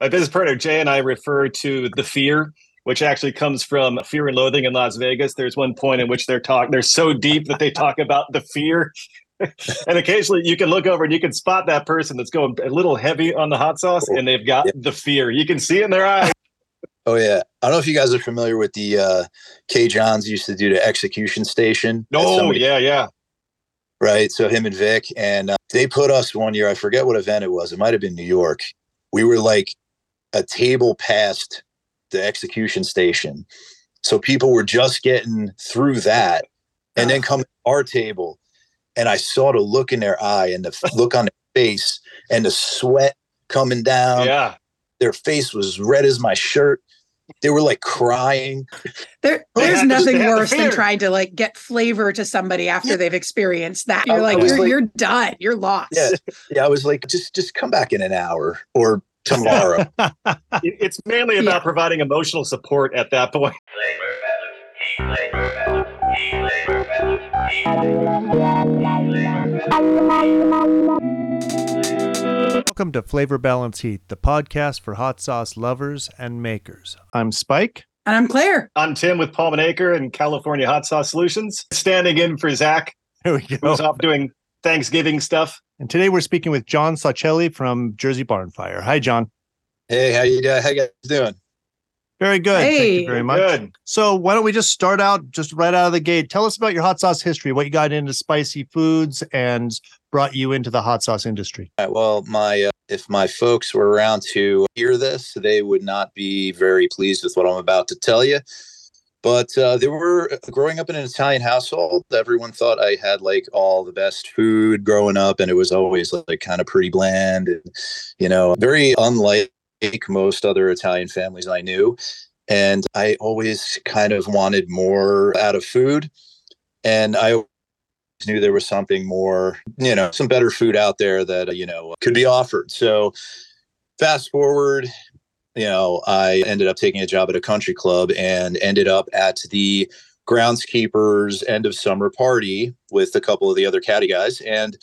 My business partner Jay and I refer to the fear, which actually comes from Fear and Loathing in Las Vegas. There's one point in which they're talk they're so deep that they talk about the fear. and occasionally you can look over and you can spot that person that's going a little heavy on the hot sauce and they've got yeah. the fear. You can see it in their eyes. Oh yeah. I don't know if you guys are familiar with the uh K Johns used to do the execution station. Oh yeah, yeah. Right. So him and Vic and uh, they put us one year, I forget what event it was. It might have been New York. We were like a table past the execution station. So people were just getting through that and then come to our table. And I saw the look in their eye and the look on their face and the sweat coming down. Yeah. Their face was red as my shirt. They were like crying. There, there's nothing worse than trying to like get flavor to somebody after yeah. they've experienced that. You're like, you're, like, you're done. You're lost. Yeah. Yeah. I was like, just, just come back in an hour or tomorrow. it's mainly about yeah. providing emotional support at that point. Welcome to Flavor Balance Heat, the podcast for hot sauce lovers and makers. I'm Spike. And I'm Claire. I'm Tim with Paulman Acre and California Hot Sauce Solutions, standing in for Zac. Here we go. Who's off doing Thanksgiving stuff. And today we're speaking with John Sauchelli from Jersey Barnfire. Hi, John. Hey, how you doing? How you guys doing? Very good. Hey, Thank you very much. Good. So why don't we just start out just right out of the gate? Tell us about your hot sauce history, what you got into spicy foods and brought you into the hot sauce industry. Right, well, my uh, if my folks were around to hear this, they would not be very pleased with what I'm about to tell you. But uh, they were uh, growing up in an Italian household. Everyone thought I had like all the best food growing up, and it was always like kind of pretty bland and, you know, very unlike most other Italian families I knew. And I always kind of wanted more out of food. And I knew there was something more, you know, some better food out there that, you know, could be offered. So fast forward, you know, I ended up taking a job at a country club and ended up at the groundskeepers end of summer party with a couple of the other caddy guys. And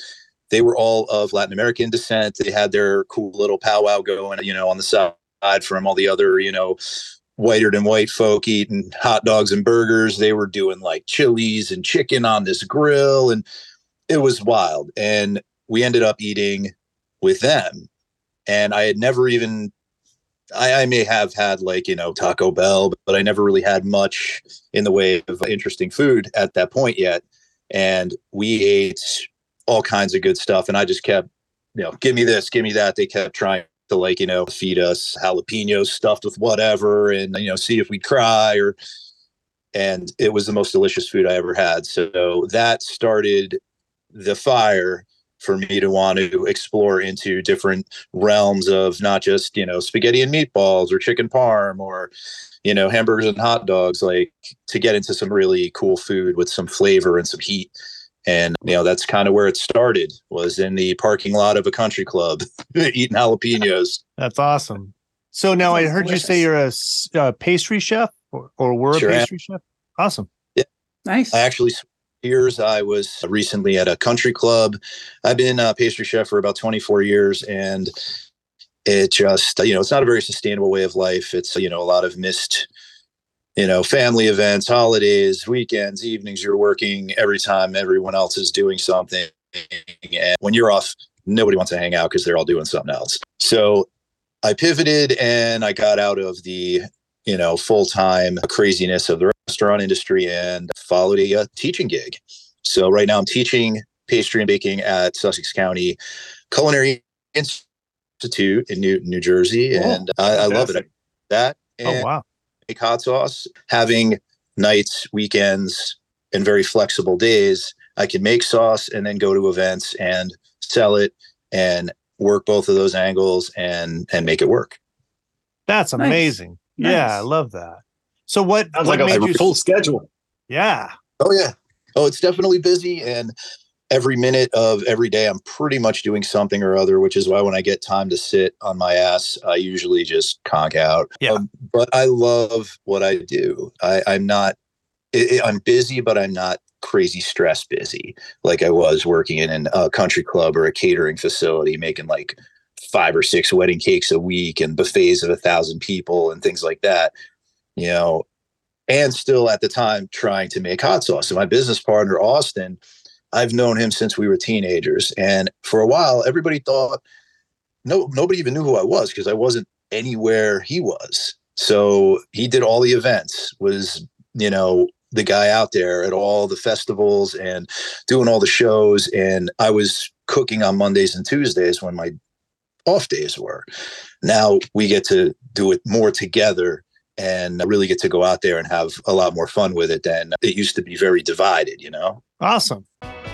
they were all of Latin American descent. They had their cool little powwow going, you know, on the side from all the other, you know, whiter than white folk eating hot dogs and burgers. They were doing like chilies and chicken on this grill, and it was wild. And we ended up eating with them. And I had never even I, I, may have had like you know Taco Bell, but I never really had much in the way of interesting food at that point yet. And we ate all kinds of good stuff, and I just kept, you know, give me this, give me that. They kept trying to like you know feed us jalapenos stuffed with whatever, and you know see if we'd cry or. And it was the most delicious food I ever had. So that started the fire for me to want to explore into different realms of not just you know spaghetti and meatballs or chicken parm or you know hamburgers and hot dogs like to get into some really cool food with some flavor and some heat. And you know that's kind of where it started was in the parking lot of a country club eating jalapenos. That's awesome. So now i heard you say you're a, a pastry chef or, or were a pastry am. chef? Awesome. Yeah. Nice. I actually years. I was recently at a country club. I've been a pastry chef for about 24 years and it just, you know, it's not a very sustainable way of life. It's, you know, a lot of missed, you know, family events, holidays, weekends, evenings. You're working every time everyone else is doing something. And when you're off, nobody wants to hang out because they're all doing something else. So I pivoted and I got out of the you know, full time craziness of the restaurant industry and followed a, a uh, teaching gig. So right now I'm teaching pastry and baking at Sussex County Culinary Institute in New New Jersey, oh, and I, I, love it. That oh, and oh wow, make hot sauce. Having nights, weekends, and very flexible days, I can make sauce and then go to events and sell it and work both of those angles and and make it work. That's amazing. Nice. Yeah, I love that. So what? Sounds what like a, a full schedule. Yeah. Oh yeah. Oh, it's definitely busy, and every minute of every day, I'm pretty much doing something or other. Which is why when I get time to sit on my ass, I usually just conk out. Yeah. Um, but I love what I do. I, I'm not. It, it, I'm busy, but I'm not crazy stress busy like I was working in a country club or a catering facility, making like five or six wedding cakes a week and buffets of a thousand people and things like that, you know, and still at the time trying to make hot sauce. And my business partner, Austin, I've known him since we were teenagers. And for a while, everybody thought no nobody even knew who I was because I wasn't anywhere he was. So he did all the events, was, you know, the guy out there at all the festivals and doing all the shows. And I was cooking on Mondays and Tuesdays when my off days were. Now we get to do it more together and really get to go out there and have a lot more fun with it than it used to be very divided, you know? Awesome.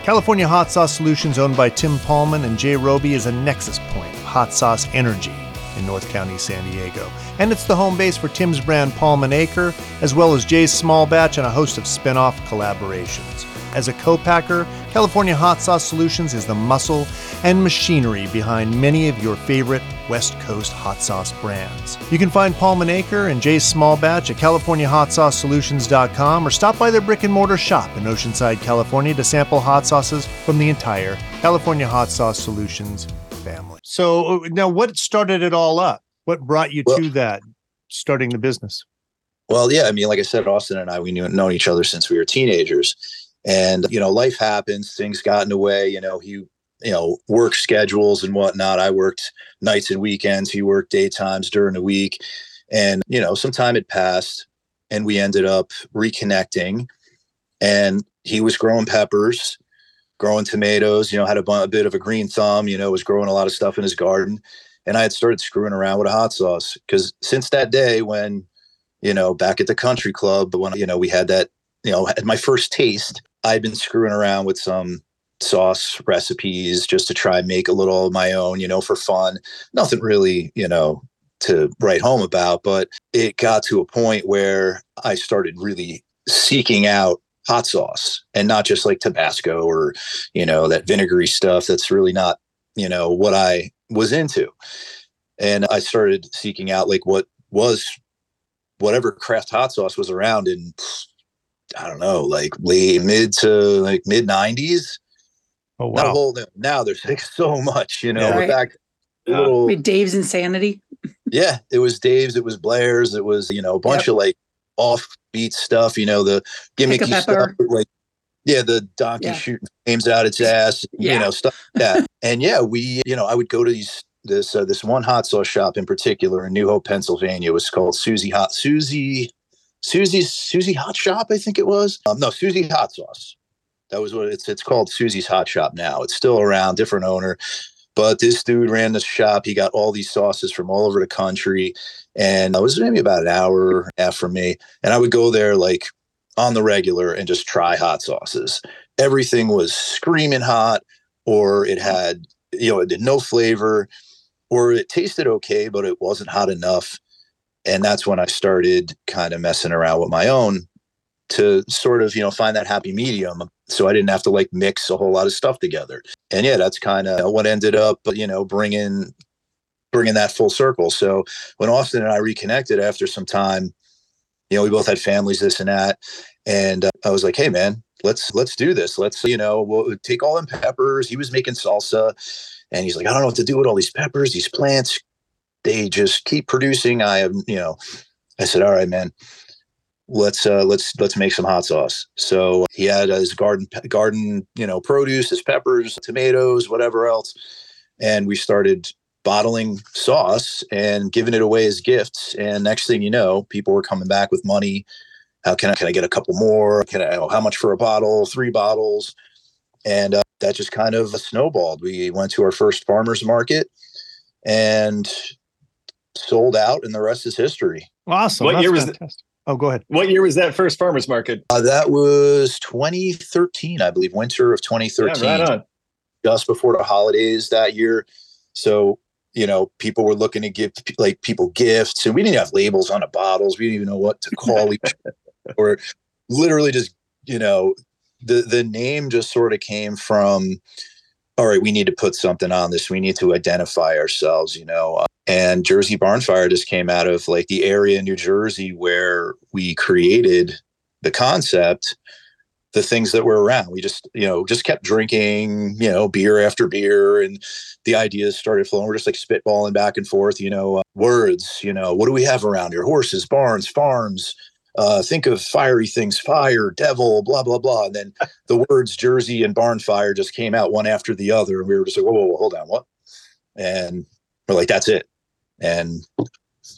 California Hot Sauce Solutions, owned by Tim Paulman and Jay Roby, is a nexus point of hot sauce energy in North County, San Diego. And it's the home base for Tim's brand Paulman Acre, as well as Jay's Small Batch and a host of spin off collaborations. As a co-packer, California Hot Sauce Solutions is the muscle and machinery behind many of your favorite West Coast hot sauce brands. You can find Paulman Acre and Jay's Small Batch at CaliforniaHotSauceSolutions.com or stop by their brick and mortar shop in Oceanside, California to sample hot sauces from the entire California Hot Sauce Solutions family. So uh, now what started it all up? What brought you well, to that starting the business? Well, yeah, I mean, like I said, Austin and I, we knew known each other since we were teenagers. And, you know, life happens, things got in the way, you know, he, you know, work schedules and whatnot. I worked nights and weekends. He worked daytimes during the week. And, you know, some time had passed and we ended up reconnecting. And he was growing peppers, growing tomatoes, you know, had a, a bit of a green thumb, you know, was growing a lot of stuff in his garden. And I had started screwing around with a hot sauce because since that day when, you know, back at the country club, when, you know, we had that, you know, had my first taste, I've been screwing around with some sauce recipes just to try and make a little of my own, you know, for fun. Nothing really, you know, to write home about, but it got to a point where I started really seeking out hot sauce and not just like Tabasco or, you know, that vinegary stuff that's really not, you know, what I was into. And I started seeking out like what was whatever craft hot sauce was around in I don't know, like late mid to like mid nineties. Oh wow! Whole, now there's like so much, you know. Yeah, right. Back little, Dave's insanity. Yeah, it was Dave's. It was Blair's. It was you know a bunch yep. of like offbeat stuff. You know the gimmicky stuff, like yeah, the donkey yeah. shooting flames out its ass. Yeah. You know stuff like that. and yeah, we you know I would go to these this uh, this one hot sauce shop in particular in New Hope, Pennsylvania. It was called Susie Hot Susie Susie's Susie Hot Shop, I think it was. Um, no, Susie Hot Sauce. That was what it's it's called Susie's Hot Shop now. It's still around, different owner. But this dude ran the shop. He got all these sauces from all over the country. And it was maybe about an hour after me. And I would go there like on the regular and just try hot sauces. Everything was screaming hot, or it had, you know, it did no flavor, or it tasted okay, but it wasn't hot enough and that's when I started kind of messing around with my own to sort of you know find that happy medium so i didn't have to like mix a whole lot of stuff together. And yeah that's kind of what ended up you know bringing bringing that full circle. So when austin and i reconnected after some time you know we both had families this and that and uh, i was like hey man let's let's do this. Let's you know we'll take all them peppers. He was making salsa and he's like i don't know what to do with all these peppers these plants they just keep producing. I have, you know, I said, all right, man, let's uh let's let's make some hot sauce. So he had his garden garden, you know, produce, his peppers, tomatoes, whatever else. And we started bottling sauce and giving it away as gifts. And next thing you know, people were coming back with money. How can I can I get a couple more? Can I how much for a bottle? Three bottles. And uh, that just kind of snowballed. We went to our first farmers market and sold out, and the rest is history. Awesome. What That's year was fantastic. that? Oh, go ahead. What year was that first farmers market? Uh, that was 2013, I believe, winter of 2013. Yeah, right on. Just before the holidays that year. So, you know, people were looking to give like people gifts, and we didn't have labels on the bottles. We didn't even know what to call each or literally just, you know, the the name just sort of came from all right, we need to put something on this. We need to identify ourselves, you know. And Jersey Barnfire just came out of like the area in New Jersey where we created the concept the things that were around. We just, you know, just kept drinking, you know, beer after beer, and the ideas started flowing. We're just like spitballing back and forth, you know, uh, words. You know, what do we have around here? Horses, barns, farms. Uh, think of fiery things, fire, devil, blah blah blah. And then the words Jersey and barn fire just came out one after the other, and we were just like, whoa, whoa, whoa hold on, what? And we're like, that's it. And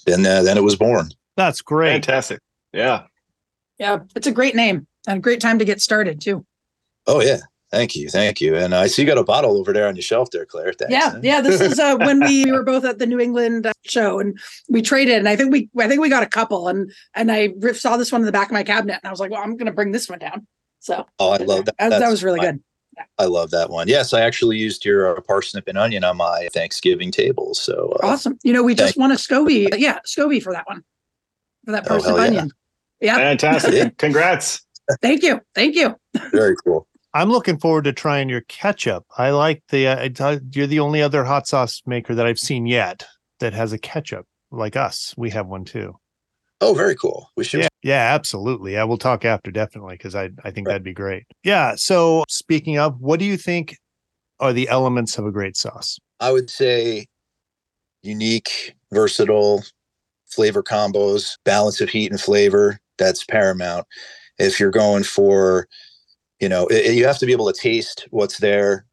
then uh, then it was born. That's great. Fantastic. Yeah. Yeah, it's a great name and a great time to get started too. Oh yeah. Thank you, thank you. And I see you got a bottle over there on your shelf there, Claire. Thanks. Yeah, yeah. This is uh, when we were both at the New England uh, show, and we traded. And I think we, I think we got a couple. And and I saw this one in the back of my cabinet, and I was like, well, I'm going to bring this one down. So. Oh, I love that. That, that was really good. Yeah. I love that one. Yes, I actually used your uh, parsnip and onion on my Thanksgiving table. So uh, awesome! You know, we just won a Scovie. Yeah, Scovie for that one, for that parsnip oh, onion. Yeah, fantastic! Congrats. Thank you. Thank you. Very cool. I'm looking forward to trying your ketchup. I like the. Uh, you're the only other hot sauce maker that I've seen yet that has a ketchup like us. We have one too. Oh, very cool. We should. Yeah, yeah absolutely. I will talk after definitely because I I think right. that'd be great. Yeah. So speaking of, what do you think are the elements of a great sauce? I would say unique, versatile flavor combos, balance of heat and flavor. That's paramount. If you're going for you know it, you have to be able to taste what's there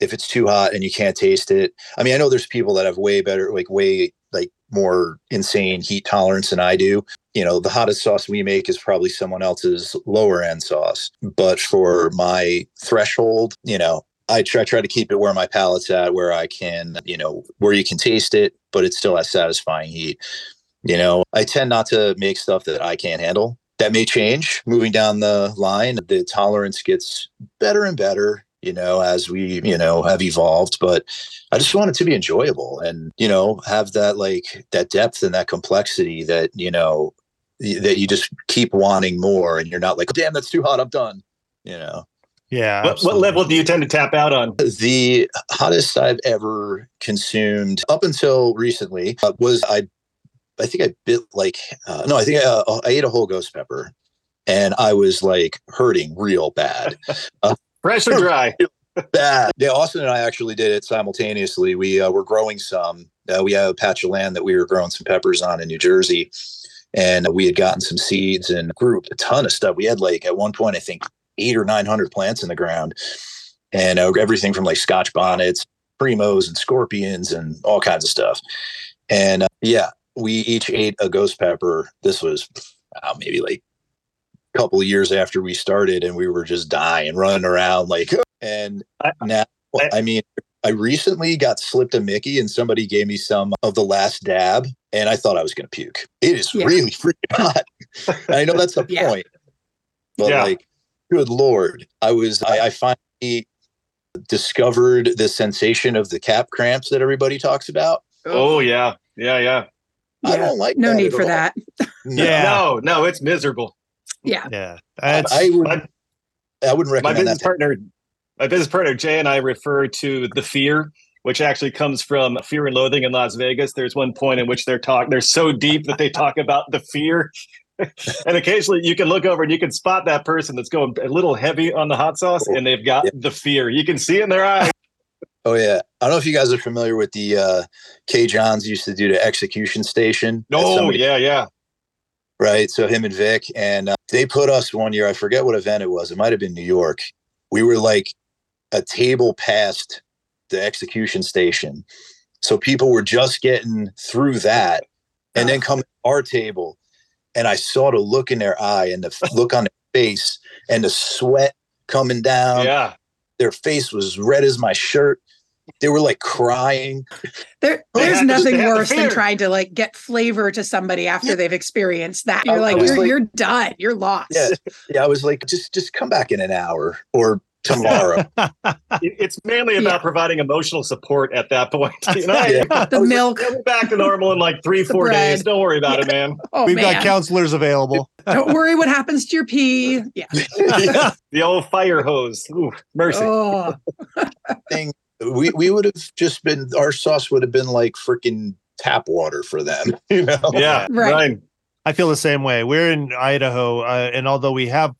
if it's too hot and you can't taste it. I mean i know there's people that have way better like way like more insane heat tolerance than i do. You know the hottest sauce we make is probably someone else's lower end sauce. But for my threshold you know I try try to keep it where my palate's at, where I can, you know, where you can taste it, but it still has satisfying heat. You know, I tend not to make stuff that I can't handle that may change moving down the line. The tolerance gets better and better, you know, as we, you know, have evolved. But I just want it to be enjoyable and, you know, have that like that depth and that complexity that, you know, that you just keep wanting more and you're not like, damn, that's too hot. I'm done, you know. Yeah. What, what, level do you tend to tap out on? The hottest I've ever consumed up until recently uh, was I I think I bit like uh, no, I think I, uh, I, ate a whole ghost pepper, and I was like hurting real bad. Uh, Fresh or dry? bad. Yeah, Austin and I actually did it simultaneously. We uh, were growing some. Uh, we have a patch of land that we were growing some peppers on in New Jersey, and we had gotten some seeds and grew a ton of stuff. We had like at one point I think eight or nine hundred plants in the ground, and uh, everything from like Scotch bonnets, primos, and scorpions, and all kinds of stuff. And uh, yeah, we each ate a ghost pepper. This was uh, maybe like a couple of years after we started, and we were just dying, running around like. And now, I mean, I recently got slipped a Mickey, and somebody gave me some of the last dab, and I thought I was going to puke. It is yeah. really freaking hot. I know that's the yeah. point, but yeah. like, good lord, I was I, I finally discovered the sensation of the cap cramps that everybody talks about. Oh yeah, yeah, yeah. I don't like no need for all. that. yeah. No, no, it's miserable. Yeah. Yeah. I, I, would, my, I wouldn't recommend my business that. partner, my business partner Jay and I refer to the fear, which actually comes from Fear and Loathing in Las Vegas. There's one point in which they're talk they're so deep that they talk about the fear. and occasionally you can look over and you can spot that person that's going a little heavy on the hot sauce oh, and they've got the fear. You can see it in their eyes. Oh yeah, I don't know if you guys are familiar with the uh, K. Johns used to do the execution station. No, somebody, yeah, yeah. Right. So him and Vic, and uh, they put us one year. I forget what event it was. It might have been New York. We were like a table past the execution station, so people were just getting through that, and then come to our table, and I saw the look in their eye and the look on their face and the sweat coming down. Yeah. Their face was red as my shirt they were like crying. There, there's nothing worse than trying to like get flavor to somebody after yeah. they've experienced that. You're like, you're, like, you're done. You're lost. Yeah, yeah. I was like, just, just come back in an hour or tomorrow. it's mainly about yeah. providing emotional support at that point. You know, yeah. the milk like, back to normal in like three, four days. Don't worry about it, man. Oh, We've man. got counselors available. Don't worry what happens to your pee. Yeah. the old fire hose. Ooh, mercy. Oh. Thing we we would have just been our sauce would have been like freaking tap water for them. You know? Yeah, right. right. I feel the same way. We're in Idaho, uh, and although we have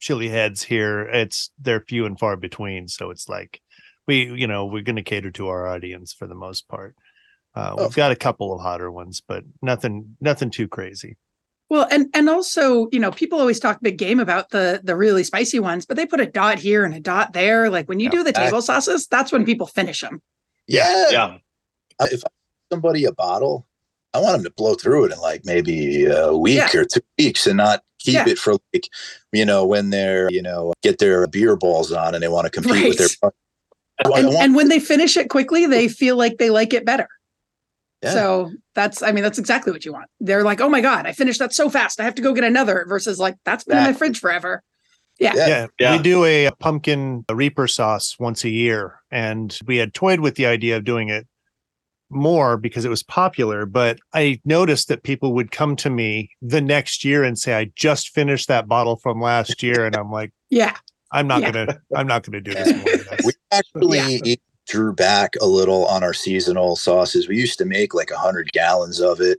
chili heads here. It's they're few and far between. So it's like we, you know, we're going to cater to our audience for the most part. Uh, Oh. we've got a couple of hotter ones, but nothing, nothing too crazy. Well, and and also, you know, people always talk big game about the the really spicy ones, but they put a dot here and a dot there. Like when you Yeah. do the table sauces, that's when people finish them. Yeah. Yeah. I- uh, If I give somebody a bottle, I want them to blow through it in like maybe a week Yeah. or two weeks and not keep Yeah. it for like, you know, when they're, you know, get their beer balls on and they want to compete with their. I- I And, want- and when they finish it quickly, they feel like they like it better. Yeah. So that's, I mean, that's exactly what you want. They're like, oh my God, I finished that so fast. I have to go get another versus like, that's been in my fridge forever. Yeah. Yeah, Yeah. we do a pumpkin reaper sauce once a year, and we had toyed with the idea of doing it more because it was popular. But I noticed that people would come to me the next year and say, "I just finished that bottle from last year," and I'm like, Yeah. "I'm not Yeah. gonna, I'm not gonna do this." More. We actually Yeah. Drew back a little on our seasonal sauces. We used to make like a hundred gallons of it.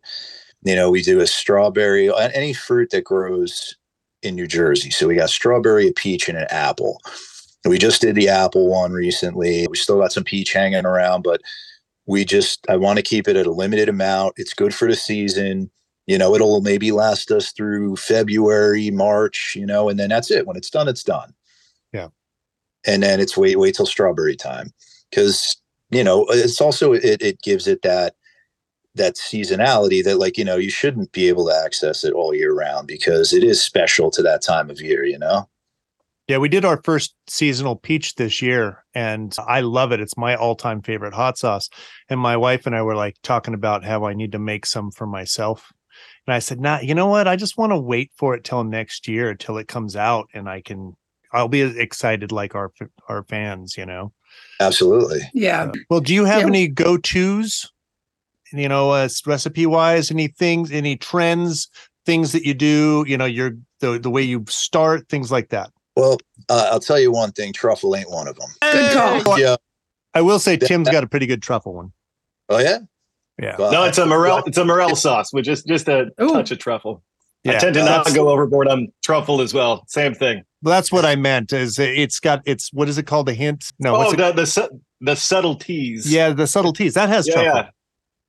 You know, we do a strawberry, any fruit that grows in New Jersey. So we got strawberry, a peach, and an apple. And we just did the apple one recently. We still got some peach hanging around, but we just I want to keep it at a limited amount. It's good for the season. You know, it'll maybe last us through February, March, you know, and then that's it. When it's done, it's done. Yeah. And then it's wait, wait till strawberry time. Cause, you know, it's also it it gives it that that seasonality that like, you know, you shouldn't be able to access it all year round because it is special to that time of year, you know? Yeah, we did our first seasonal peach this year, and I love it. It's my all-time favorite hot sauce. And my wife and I were like talking about how I need to make some for myself. And I said, "Nah, you know what? I just want to wait for it till next year, till it comes out, and I can. I'll be as excited like our our fans, you know." Absolutely. Yeah. Well, do you have Yeah. any go-tos? You know, uh, recipe-wise, any things, any trends, things that you do? You know, your the the way you start, things like that. Well, uh, I'll tell you one thing, truffle ain't one of them. Good call. Yeah. I will say Tim's got a pretty good truffle one. Oh yeah? Yeah. Well, No, it's a morel. It's a morel sauce with just just a Ooh. touch of truffle. I tend to not go overboard on truffle as well. Same thing. That's what I meant. Is it's got it's what is it called? The hint? No, oh, the the su- the subtleties. yeah, the subtleties that has yeah, truffle.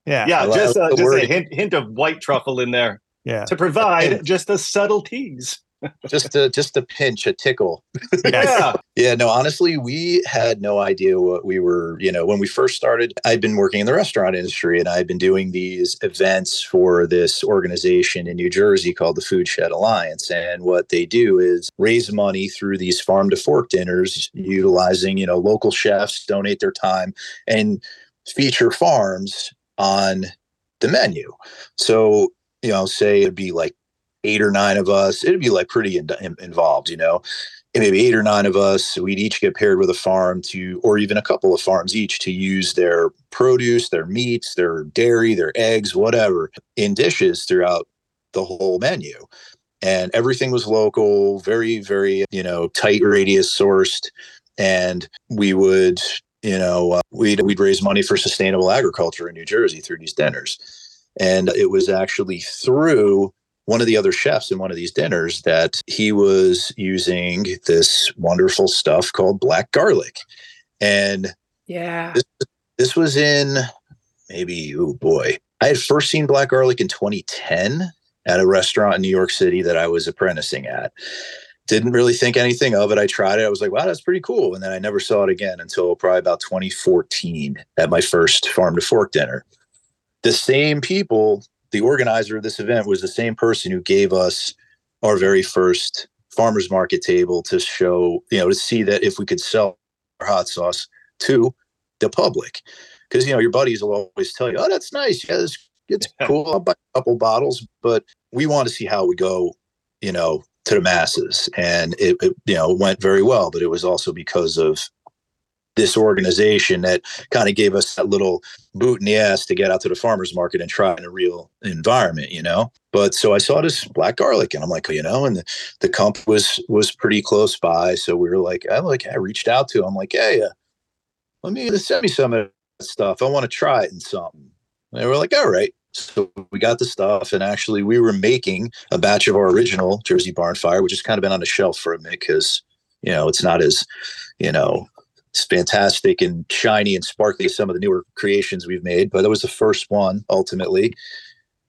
yeah, Yeah, yeah. Just uh, just a hint hint of white truffle in there yeah, to provide just the subtleties. Just a just a pinch, a tickle. Yeah, Yeah, no, honestly, we had no idea what we were, you know, when we first started. I'd been working in the restaurant industry and I'd been doing these events for this organization in New Jersey called the Food Shed Alliance. And what they do is raise money through these farm to fork dinners, utilizing, you know, local chefs, donate their time and feature farms on the menu. So, you know, say it'd be like eight or nine of us, it'd be like pretty in, in- involved, you know? And maybe eight or nine of us we'd each get paired with a farm to or even a couple of farms each to use their produce their meats their dairy their eggs whatever in dishes throughout the whole menu. And everything was local very very you know tight radius sourced. And we would you know uh, we'd, we'd raise money for sustainable agriculture in new jersey through these dinners. And it was actually through one of the other chefs in one of these dinners that he was using this wonderful stuff called black garlic. And Yeah. this, this was in maybe, oh boy, I had first seen black garlic in 2010 at a restaurant in New York City that I was apprenticing at. Didn't really think anything of it. I tried it. I was like, wow, that's pretty cool. And then I never saw it again until probably about 2014 at my first farm to fork dinner. The same people the organizer of this event was the same person who gave us our very first farmers market table to show, you know, to see that if we could sell our hot sauce to the public. Because, you know, your buddies will always tell you, oh, that's nice. Yeah, it's, it's cool. I'll buy a couple bottles. But we want to see how we go, you know, to the masses. And it, it, you know, went very well. But it was also because of this organization that kind of gave us that little boot in the ass to get out to the farmers market and try in a real environment, you know. But so I saw this black garlic, and I'm like, you know, and the, the comp was was pretty close by, so we were like, I like, I reached out to him, like, hey, uh, let me send me some of that stuff. I want to try it in something. And they were like, all right. So we got the stuff, and actually, we were making a batch of our original Jersey Barn Fire, which has kind of been on the shelf for a minute because you know it's not as you know it's fantastic and shiny and sparkly some of the newer creations we've made, but it was the first one ultimately.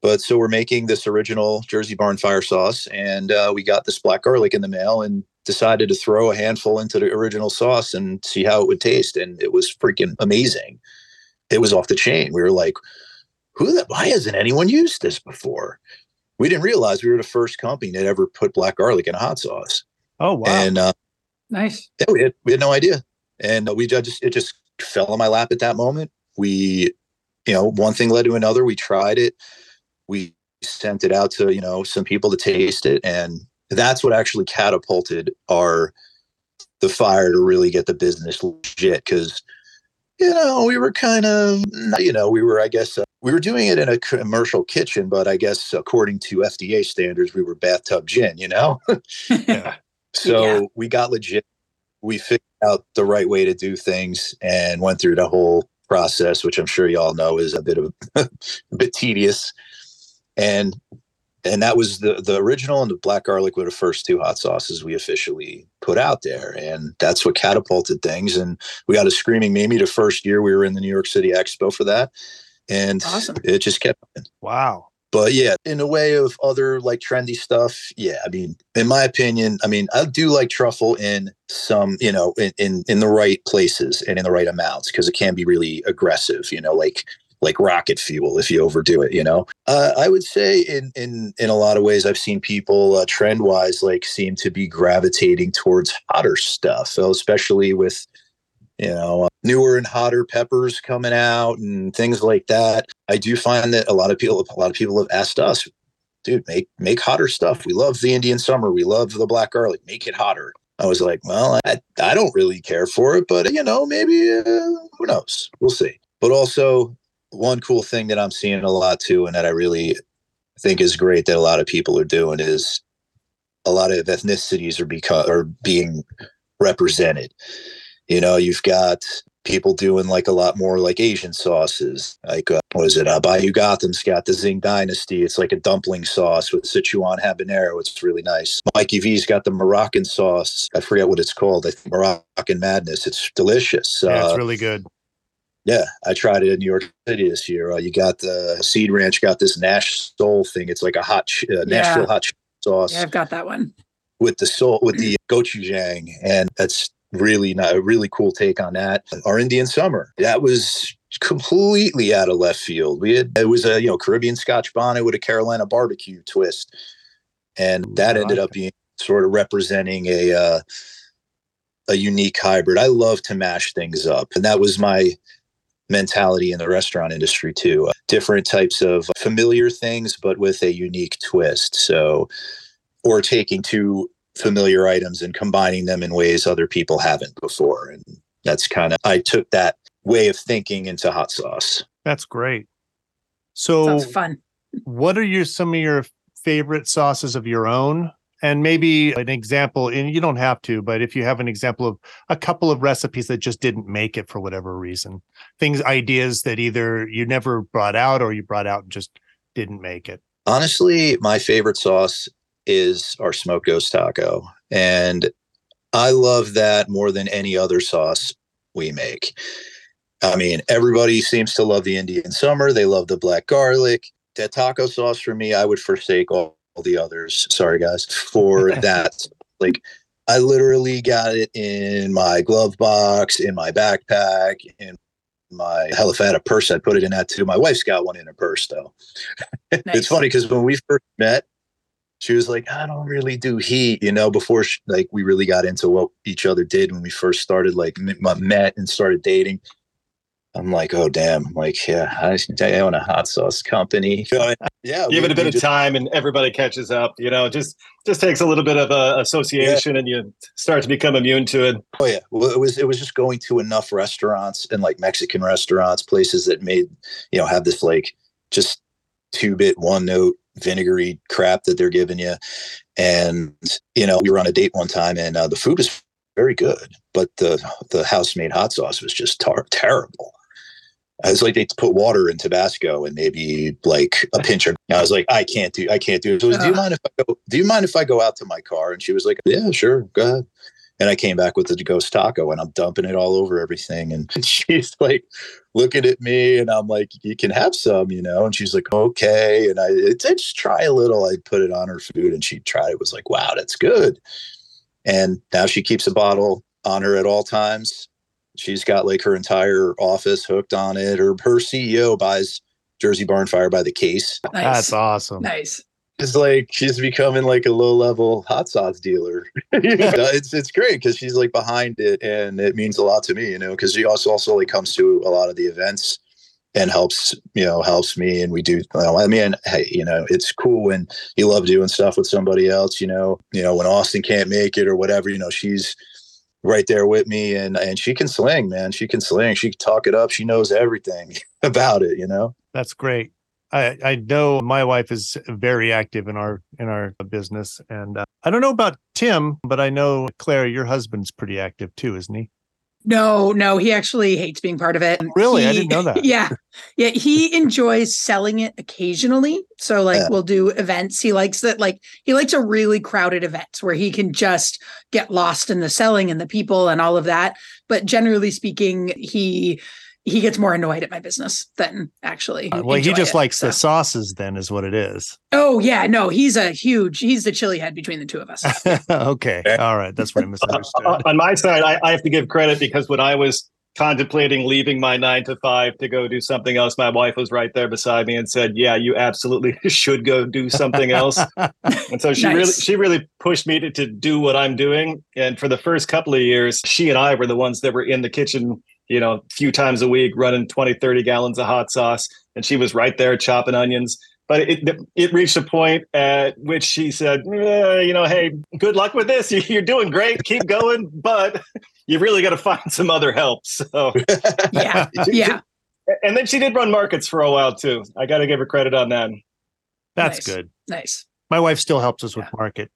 But so we're making this original Jersey Barn Fire sauce, and uh, we got this black garlic in the mail, and decided to throw a handful into the original sauce and see how it would taste, and it was freaking amazing. It was off the chain. We were like, who that why hasn't anyone used this before we didn't realize we were the first company that ever put black garlic in a hot sauce Oh wow. and uh, Nice. yeah, we had, we had no idea and we just it just fell on my lap at that moment. We you know one thing led to another. We tried it. We sent it out to you know some people to taste it. And that's what actually catapulted our the fire to really get the business legit. Because you know we were kind of you know we were i guess uh, we were doing it in a commercial kitchen but i guess according to fda standards we were bathtub gin you know? Yeah. so Yeah. we got legit. We figured out the right way to do things and went through the whole process which i'm sure you all know is a bit of a bit tedious and and that was the the original and the black garlic were the first two hot sauces we officially put out there and that's what catapulted things and we got a screaming mimi the first year we were in the new york city expo for that and Awesome. it just kept Wow. But yeah, in the way of other like trendy stuff, yeah, I mean, in my opinion, I mean, I do like truffle in some, you know, in in, in the right places and in the right amounts because it can be really aggressive, you know, like like rocket fuel if you overdo it, you know. Uh, I would say in in in a lot of ways, I've seen people uh, trend wise like seem to be gravitating towards hotter stuff, so especially with you know, uh, newer and hotter peppers coming out and things like that. I do find that a lot of people, a lot of people have asked us, dude, make make hotter stuff. We love the Indian summer. We love the black garlic. Make it hotter. I was like, well, I, I don't really care for it, but you know, maybe uh, who knows? We'll see. But also, one cool thing that I'm seeing a lot too, and that I really think is great that a lot of people are doing is a lot of ethnicities are become are being represented. You know, you've got people doing like a lot more like Asian sauces. Like, uh, what is it? Uh, Bayou Gotham's got the Zing Dynasty. It's like a dumpling sauce with Sichuan habanero. It's really nice. Mikey V's got the Moroccan sauce. I forget what it's called. I think Moroccan Madness. It's delicious. Yeah, it's Uh, really good. yeah, I tried it in New York City this year. Uh, you got the Seed Ranch, got this Nash Soul thing. It's like a hot ch- uh, Nashville hot chili sauce Yeah, I've got that one. with the soul with the gochujang, and that's really not a really cool take on that. Our Indian summer that was completely out of left field. We had it was a you know Caribbean Scotch bonnet with a Carolina barbecue twist, and that ended up being sort of representing a uh, a unique hybrid. I love to mash things up, and that was my mentality in the restaurant industry too. Uh, different types of familiar things, but with a unique twist. So, or taking two familiar items and combining them in ways other people haven't before. And that's kind of, I took that way of thinking into hot sauce. That's great. So, Sounds fun. what are your some of your favorite sauces of your own? And maybe an example, and you don't have to, but if you have an example of a couple of recipes that just didn't make it for whatever reason, things, ideas that either you never brought out or you brought out and just didn't make it. Honestly, my favorite sauce is our smoked ghost taco. And I love that more than any other sauce we make. I mean, everybody seems to love the Indian summer. They love the black garlic. That taco sauce for me, I would forsake all, all the others. Sorry, guys, for that. Like, I literally got it in my glove box, in my backpack, in my hell if I had a purse, I'd put it in that too. My wife's got one in her purse though. Nice. it's funny because when we first met, she was like, I don't really do heat, you know, before she, like we really got into what each other did when we first started, like met and started dating. I'm like, oh damn! I'm like, yeah, I, I own a hot sauce company. yeah, Give we- it a bit of just- time, and everybody catches up. You know, just just takes a little bit of uh, association, and you start to become immune to it. Oh yeah, well, it was it was just going to enough restaurants and like Mexican restaurants, places that made you know have this like just two bit one note vinegary crap that they're giving you, and you know we were on a date one time and uh, the food was very good, but the the house made hot sauce was just tar- terrible. I was like, they put water in Tabasco and maybe like a pinch of. I was like, I can't do, I can't do it. Was, do you mind if I go? Do you mind if I go out to my car? And she was like, Yeah, sure, go ahead. And I came back with the ghost taco and I'm dumping it all over everything. And she's like looking at me and I'm like, you can have some, you know? And she's like, okay. And I, I just try a little. I put it on her food and she tried it, was like, wow, that's good. And now she keeps a bottle on her at all times. She's got like her entire office hooked on it. Or her CEO buys Jersey Barn Fire by the case. Nice. That's awesome. nice. It's like she's becoming like a low level hot sauce dealer. You know, it's it's great because she's like behind it, and it means a lot to me. You know, because she also also like comes to a lot of the events and helps you know helps me, and we do. Well, I mean, hey, you know, it's cool when you love doing stuff with somebody else. You know, you know when Austin can't make it or whatever. You know, she's right there with me, and and she can sling, man. She can sling. She can talk it up. She knows everything about it. You know. That's great. I, I know my wife is very active in our in our business, and uh, I don't know about Tim, but I know Claire, your husband's pretty active too, isn't he? No, no, he actually hates being part of it. Really? I didn't know that. Yeah. Yeah. He enjoys selling it occasionally. So like Yeah. we'll do events. He likes that like he likes a really crowded events where he can just get lost in the selling and the people and all of that. But generally speaking, he he gets more annoyed at my business than actually. Uh, well, he just it, likes the sauces, then, is what it is. Oh yeah, no, he's a huge he's the chili head between the two of us. okay, all right, that's what I misunderstood. Uh, on my side, I, I have to give credit because when I was contemplating leaving my nine to five to go do something else, my wife was right there beside me and said, "Yeah, you absolutely should go do something else." and so she Nice. really, she really pushed me to, to do what I'm doing. And for the first couple of years, she and I were the ones that were in the kitchen, you know, a few times a week, running 20, 30 gallons of hot sauce, and she was right there chopping onions. But it it reached a point at which she said, "Eh, you know, hey, good luck with this. You're doing great. Keep going, but you really got to find some other help. So, yeah. Yeah. and then she did run markets for a while too. I got to give her credit on that. That's Nice. good. Nice. My wife still helps us with market.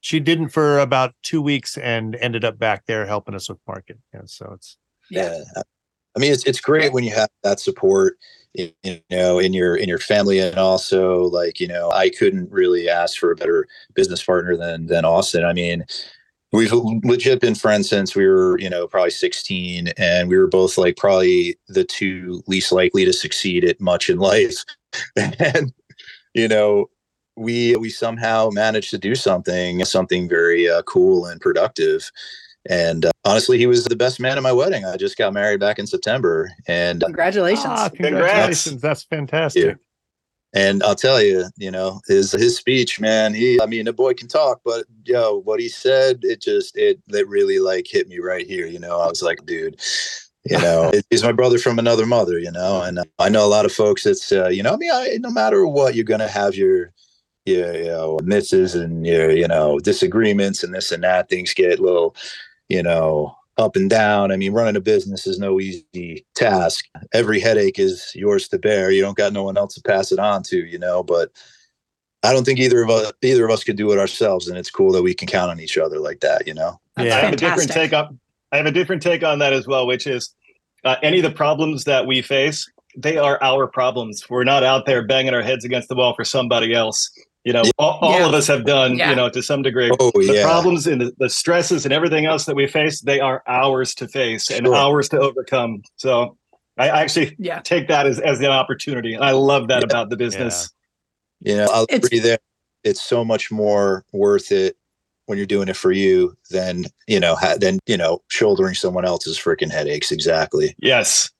She didn't for about two weeks and ended up back there helping us with market. Yeah, so it's Yeah. i mean it's it's great when you have that support you you know in your in your family and also like you know i couldn't really ask for a better business partner than than austin. I mean we've legit been friends since we were you know probably 16 and we were both like probably the two least likely to succeed at much in life. And you know we we somehow managed to do something something very uh, cool and productive and uh, honestly he was the best man at my wedding i just got married back in september and Congratulations. ah, Congrats. congratulations. That's fantastic. and i'll tell you you know his his speech man he i mean the boy can talk but yo what he said it just it it really like hit me right here you know i was like dude you know he's my brother from another mother you know and uh, i know a lot of folks that's uh, you know i mean I, no matter what you're gonna have your your you know misses and your you know disagreements and this and that things get a little you know up and down i mean running a business is no easy task every headache is yours to bear you don't got no one else to pass it on to you know but i don't think either of us either of us could do it ourselves and it's cool that we can count on each other like that you know That's Yeah. I have a different take on. I have a different take on that as well, which is uh, any of the problems that we face, they are our problems. We're not out there banging our heads against the wall for somebody else. You know, all, all Yeah. of us have done, Yeah. you know, to some degree. oh The yeah problems and the, the stresses and everything else that we face, they are ours to face and Sure. ours to overcome. So I I actually Yeah. take that as, as an opportunity. And I love that Yeah. about the business. yeah, know, I'll It's- agree there. It's so much more worth it when you're doing it for you than you know ha- than you know shouldering someone else's freaking headaches. Exactly. Yes.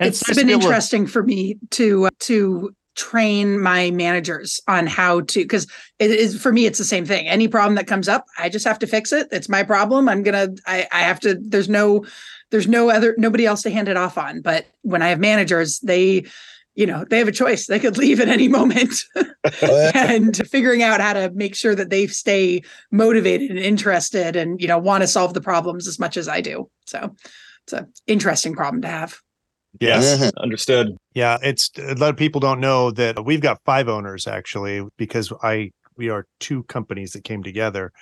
And it's nice to been be able to- interesting for me to uh, to train my managers on how to because it is for me it's the same thing. Any problem that comes up i just have to fix it. It's my problem. I'm gonna i i have to there's no there's no other nobody else to hand it off on. But when i have managers they you know they have a choice. They could leave at any moment and figuring out how to make sure that they stay motivated and interested and you know want to solve the problems as much as i do. So it's an interesting problem to have Yes. Understood. Yeah, it's a lot of people don't know that we've got five owners actually because I we are two companies that came together,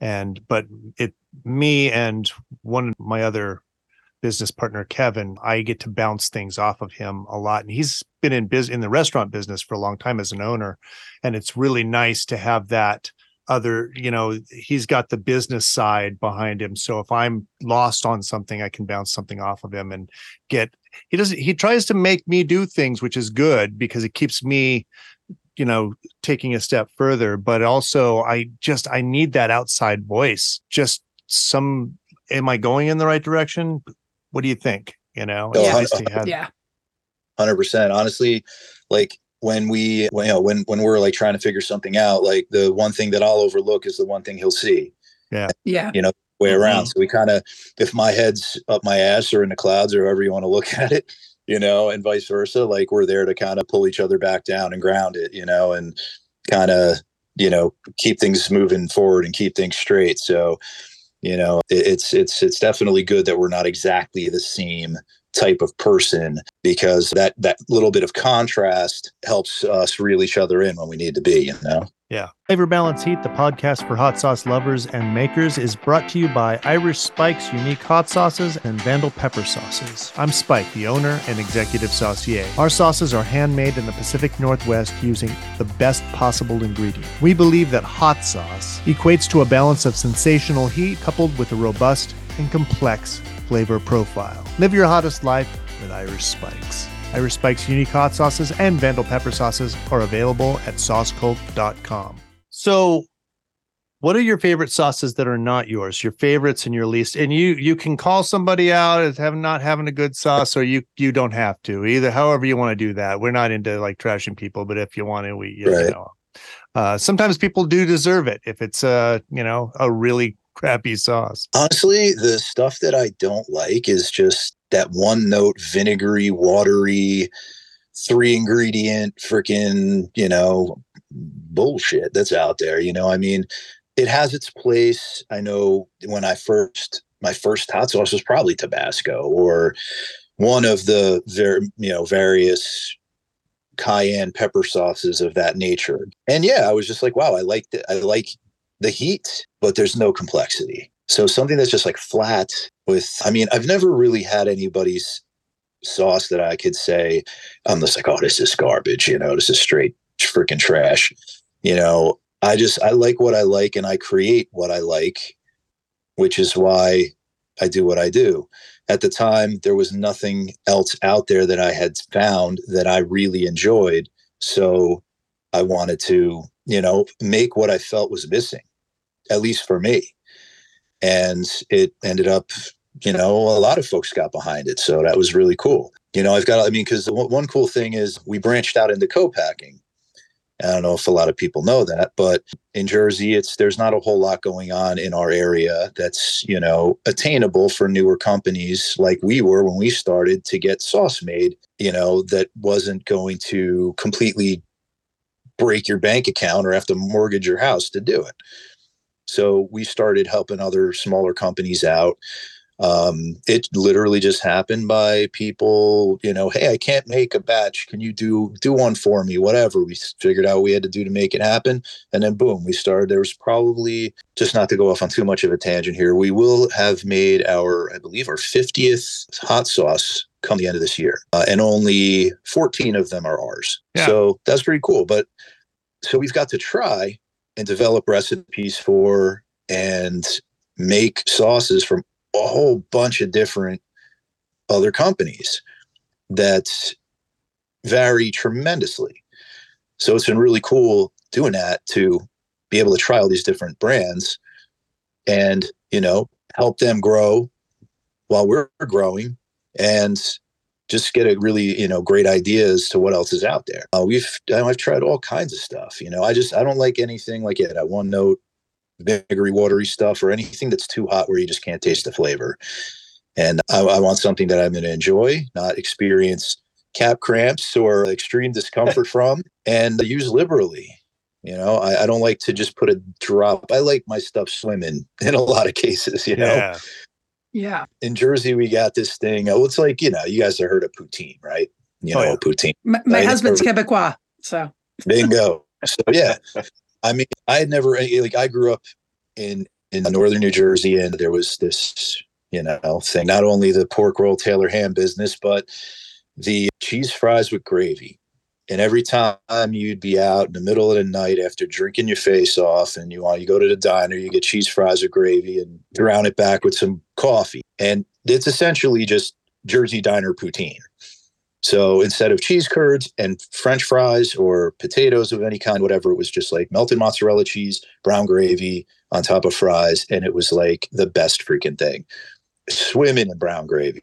and but it me and one of my other business partner Kevin, I get to bounce things off of him a lot. And he's been in biz in the restaurant business for a long time as an owner. And it's really nice to have that other, you know, he's got the business side behind him. So if I'm lost on something, I can bounce something off of him and get he doesn't he tries to make me do things, which is good because it keeps me you know taking a step further but also i just i need that outside voice just some am i going in the right direction what do you think you know Oh, Yeah. nice to Yeah. hundred percent. Honestly, like when we, when, you know, when when we're like trying to figure something out, like the one thing that I'll overlook is the one thing he'll see Yeah. Yeah. You know, way around. Mm-hmm. So we kind of, if my head's up my ass or in the clouds or however you want to look at it, you know, and vice versa, like we're there to kind of pull each other back down and ground it, you know, and kind of, you know, keep things moving forward and keep things straight. So, you know, it, it's it's it's definitely good that we're not exactly the same type of person because that that little bit of contrast helps us reel each other in when we need to be, you know. Yeah. Flavor Balance Heat, the podcast for hot sauce lovers and makers, is brought to you by Irish Spike's unique hot sauces and Vandal pepper sauces. I'm Spike, the owner and executive saucier. Our sauces are handmade in the Pacific Northwest using the best possible ingredient. We believe that hot sauce equates to a balance of sensational heat coupled with a robust and complex flavor profile. Live your hottest life with Irish Spikes. Irish Spike's unique hot sauces and Vandal pepper sauces are available at saucecult.com. So, what are your favorite sauces that are not yours? Your favorites and your least? And you you can call somebody out as having not having a good sauce, or you you don't have to. Either however you want to do that. We're not into like trashing people, but if you want to, we you Right. know. Uh, sometimes people do deserve it if it's a you know a really crappy sauce. Honestly, the stuff that I don't like is just that one note vinegary, watery, three ingredient freaking, you know, bullshit that's out there. You know, I mean, it has its place. I know when I first my first hot sauce was probably Tabasco or one of the ver- you know various cayenne pepper sauces of that nature. And yeah, I was just like, wow, I like the, I like the heat, but there's no complexity. So something that's just like flat with, I mean, I've never really had anybody's sauce that I could say, I'm just like, oh, this is garbage, you know, this is straight freaking trash. You know, I just, I like what I like and I create what I like, which is why I do what I do. At the time, there was nothing else out there that I had found that I really enjoyed. So I wanted to, you know, make what I felt was missing, at least for me. And it ended up, you know, a lot of folks got behind it. So that was really cool. You know, I've got, I mean, because one cool thing is we branched out into co-packing. I don't know if a lot of people know that, but in Jersey, it's there's not a whole lot going on in our area that's you know attainable for newer companies like we were when we started to get sauce made. You know that wasn't going to completely break your bank account or have to mortgage your house to do it. So we started helping other smaller companies out. Um, it literally just happened by people, you know, hey, I can't make a batch. Can you do do one for me? Whatever. We figured out we had to do to make it happen, and then boom, we started. There was probably just not to go off on too much of a tangent here. We will have made our, I believe, our fiftieth hot sauce come the end of this year, uh, and only fourteen of them are ours. Yeah. So that's pretty cool. But so we've got to try and develop recipes for and make sauces from a whole bunch of different other companies that vary tremendously. So it's been really cool doing that to be able to try all these different brands and, you know, help them grow while we're growing and just get a really, you know, great ideas to what else is out there. Uh, we've, I've tried all kinds of stuff, you know, I just, I don't like anything like yeah, that one note vinegary, watery stuff or anything that's too hot where you just can't taste the flavor. And I, I want something that I'm going to enjoy, not experience cap cramps or extreme discomfort from, and use liberally. You know, I, I don't like to just put a drop. I like my stuff swimming in a lot of cases. You know, Yeah. Yeah. in Jersey we got this thing. Oh, it's like you know, you guys have heard of poutine, right? You Oh, know, yeah. poutine. My, my husband's Quebecois. So Bingo. So yeah, I mean, I had never eh, like I grew up in in northern New Jersey, and there was this you know, thing. Not only the pork roll Taylor ham business, but the cheese fries with gravy. And every time you'd be out in the middle of the night after drinking your face off and you want you go to the diner, you get cheese fries or gravy and drown it back with some coffee. And it's essentially just Jersey diner poutine. So instead of cheese curds and French fries or potatoes of any kind, whatever, it was just like melted mozzarella cheese, brown gravy on top of fries. And it was like the best freaking thing. Swimming in brown gravy.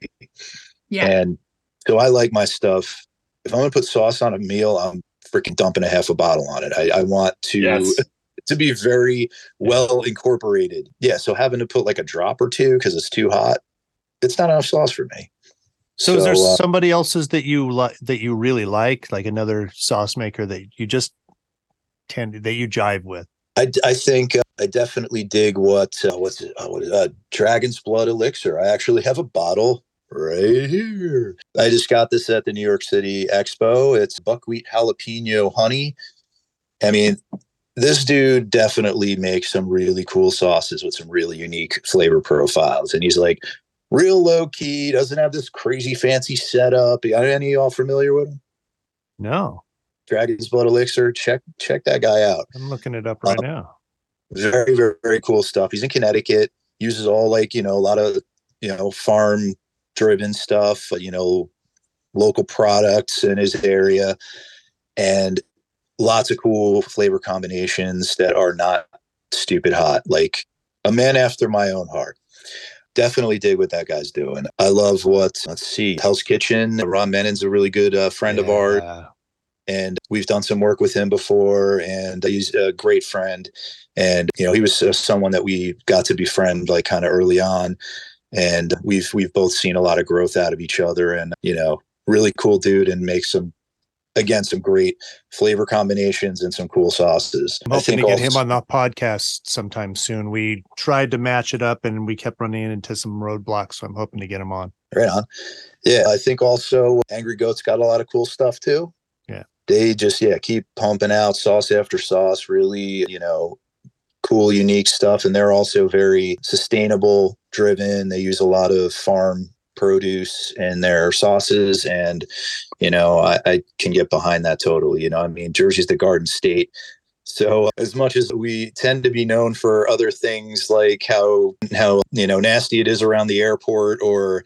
Yeah. And so I like my stuff. If I'm gonna put sauce on a meal, I'm freaking dumping a half a bottle on it. I, I want to Yes. to be very well incorporated. Yeah. So having to put like a drop or two because it's too hot, it's not enough sauce for me. So, is there uh, somebody else's that you like that you really like, like another sauce maker that you just tend that you jive with? I, I think uh, I definitely dig what uh, what's it, uh, what is, uh, Dragon's Blood Elixir. I actually have a bottle right here. I just got this at the New York City Expo. It's buckwheat jalapeno honey. I mean, this dude definitely makes some really cool sauces with some really unique flavor profiles, and he's like real low key. Doesn't have this crazy fancy setup. Are any of y'all familiar with him? No, Dragon's Blood Elixir. Check check that guy out. I'm looking it up right Um, now. very very very cool stuff he's in connecticut uses all like you know a lot of you know farm driven stuff uh, you know local products in his area and lots of cool flavor combinations that are not stupid hot like a man after my own heart. Definitely dig what that guy's doing. I love what let's see hell's kitchen. Ron menon's a really good uh, friend of ours. And we've done some work with him before and he's a great friend. And you know he was uh, someone that we got to befriend like kind of early on and we've we've both seen a lot of growth out of each other and you know really cool dude and makes some again some great flavor combinations and some cool sauces I'm hoping to get him on the podcast sometime soon. We tried to match it up and we kept running into some roadblocks, so I'm hoping to get him on. Right on. Yeah, I think also Angry Goat's got a lot of cool stuff too. Yeah. They just yeah, keep pumping out sauce after sauce, really, you know, cool, unique stuff. And they're also very sustainable driven. They use a lot of farm produce in their sauces. And, you know, I, I can get behind that totally. You know, I mean, Jersey's the garden state. So as much as we tend to be known for other things like how how you know nasty it is around the airport or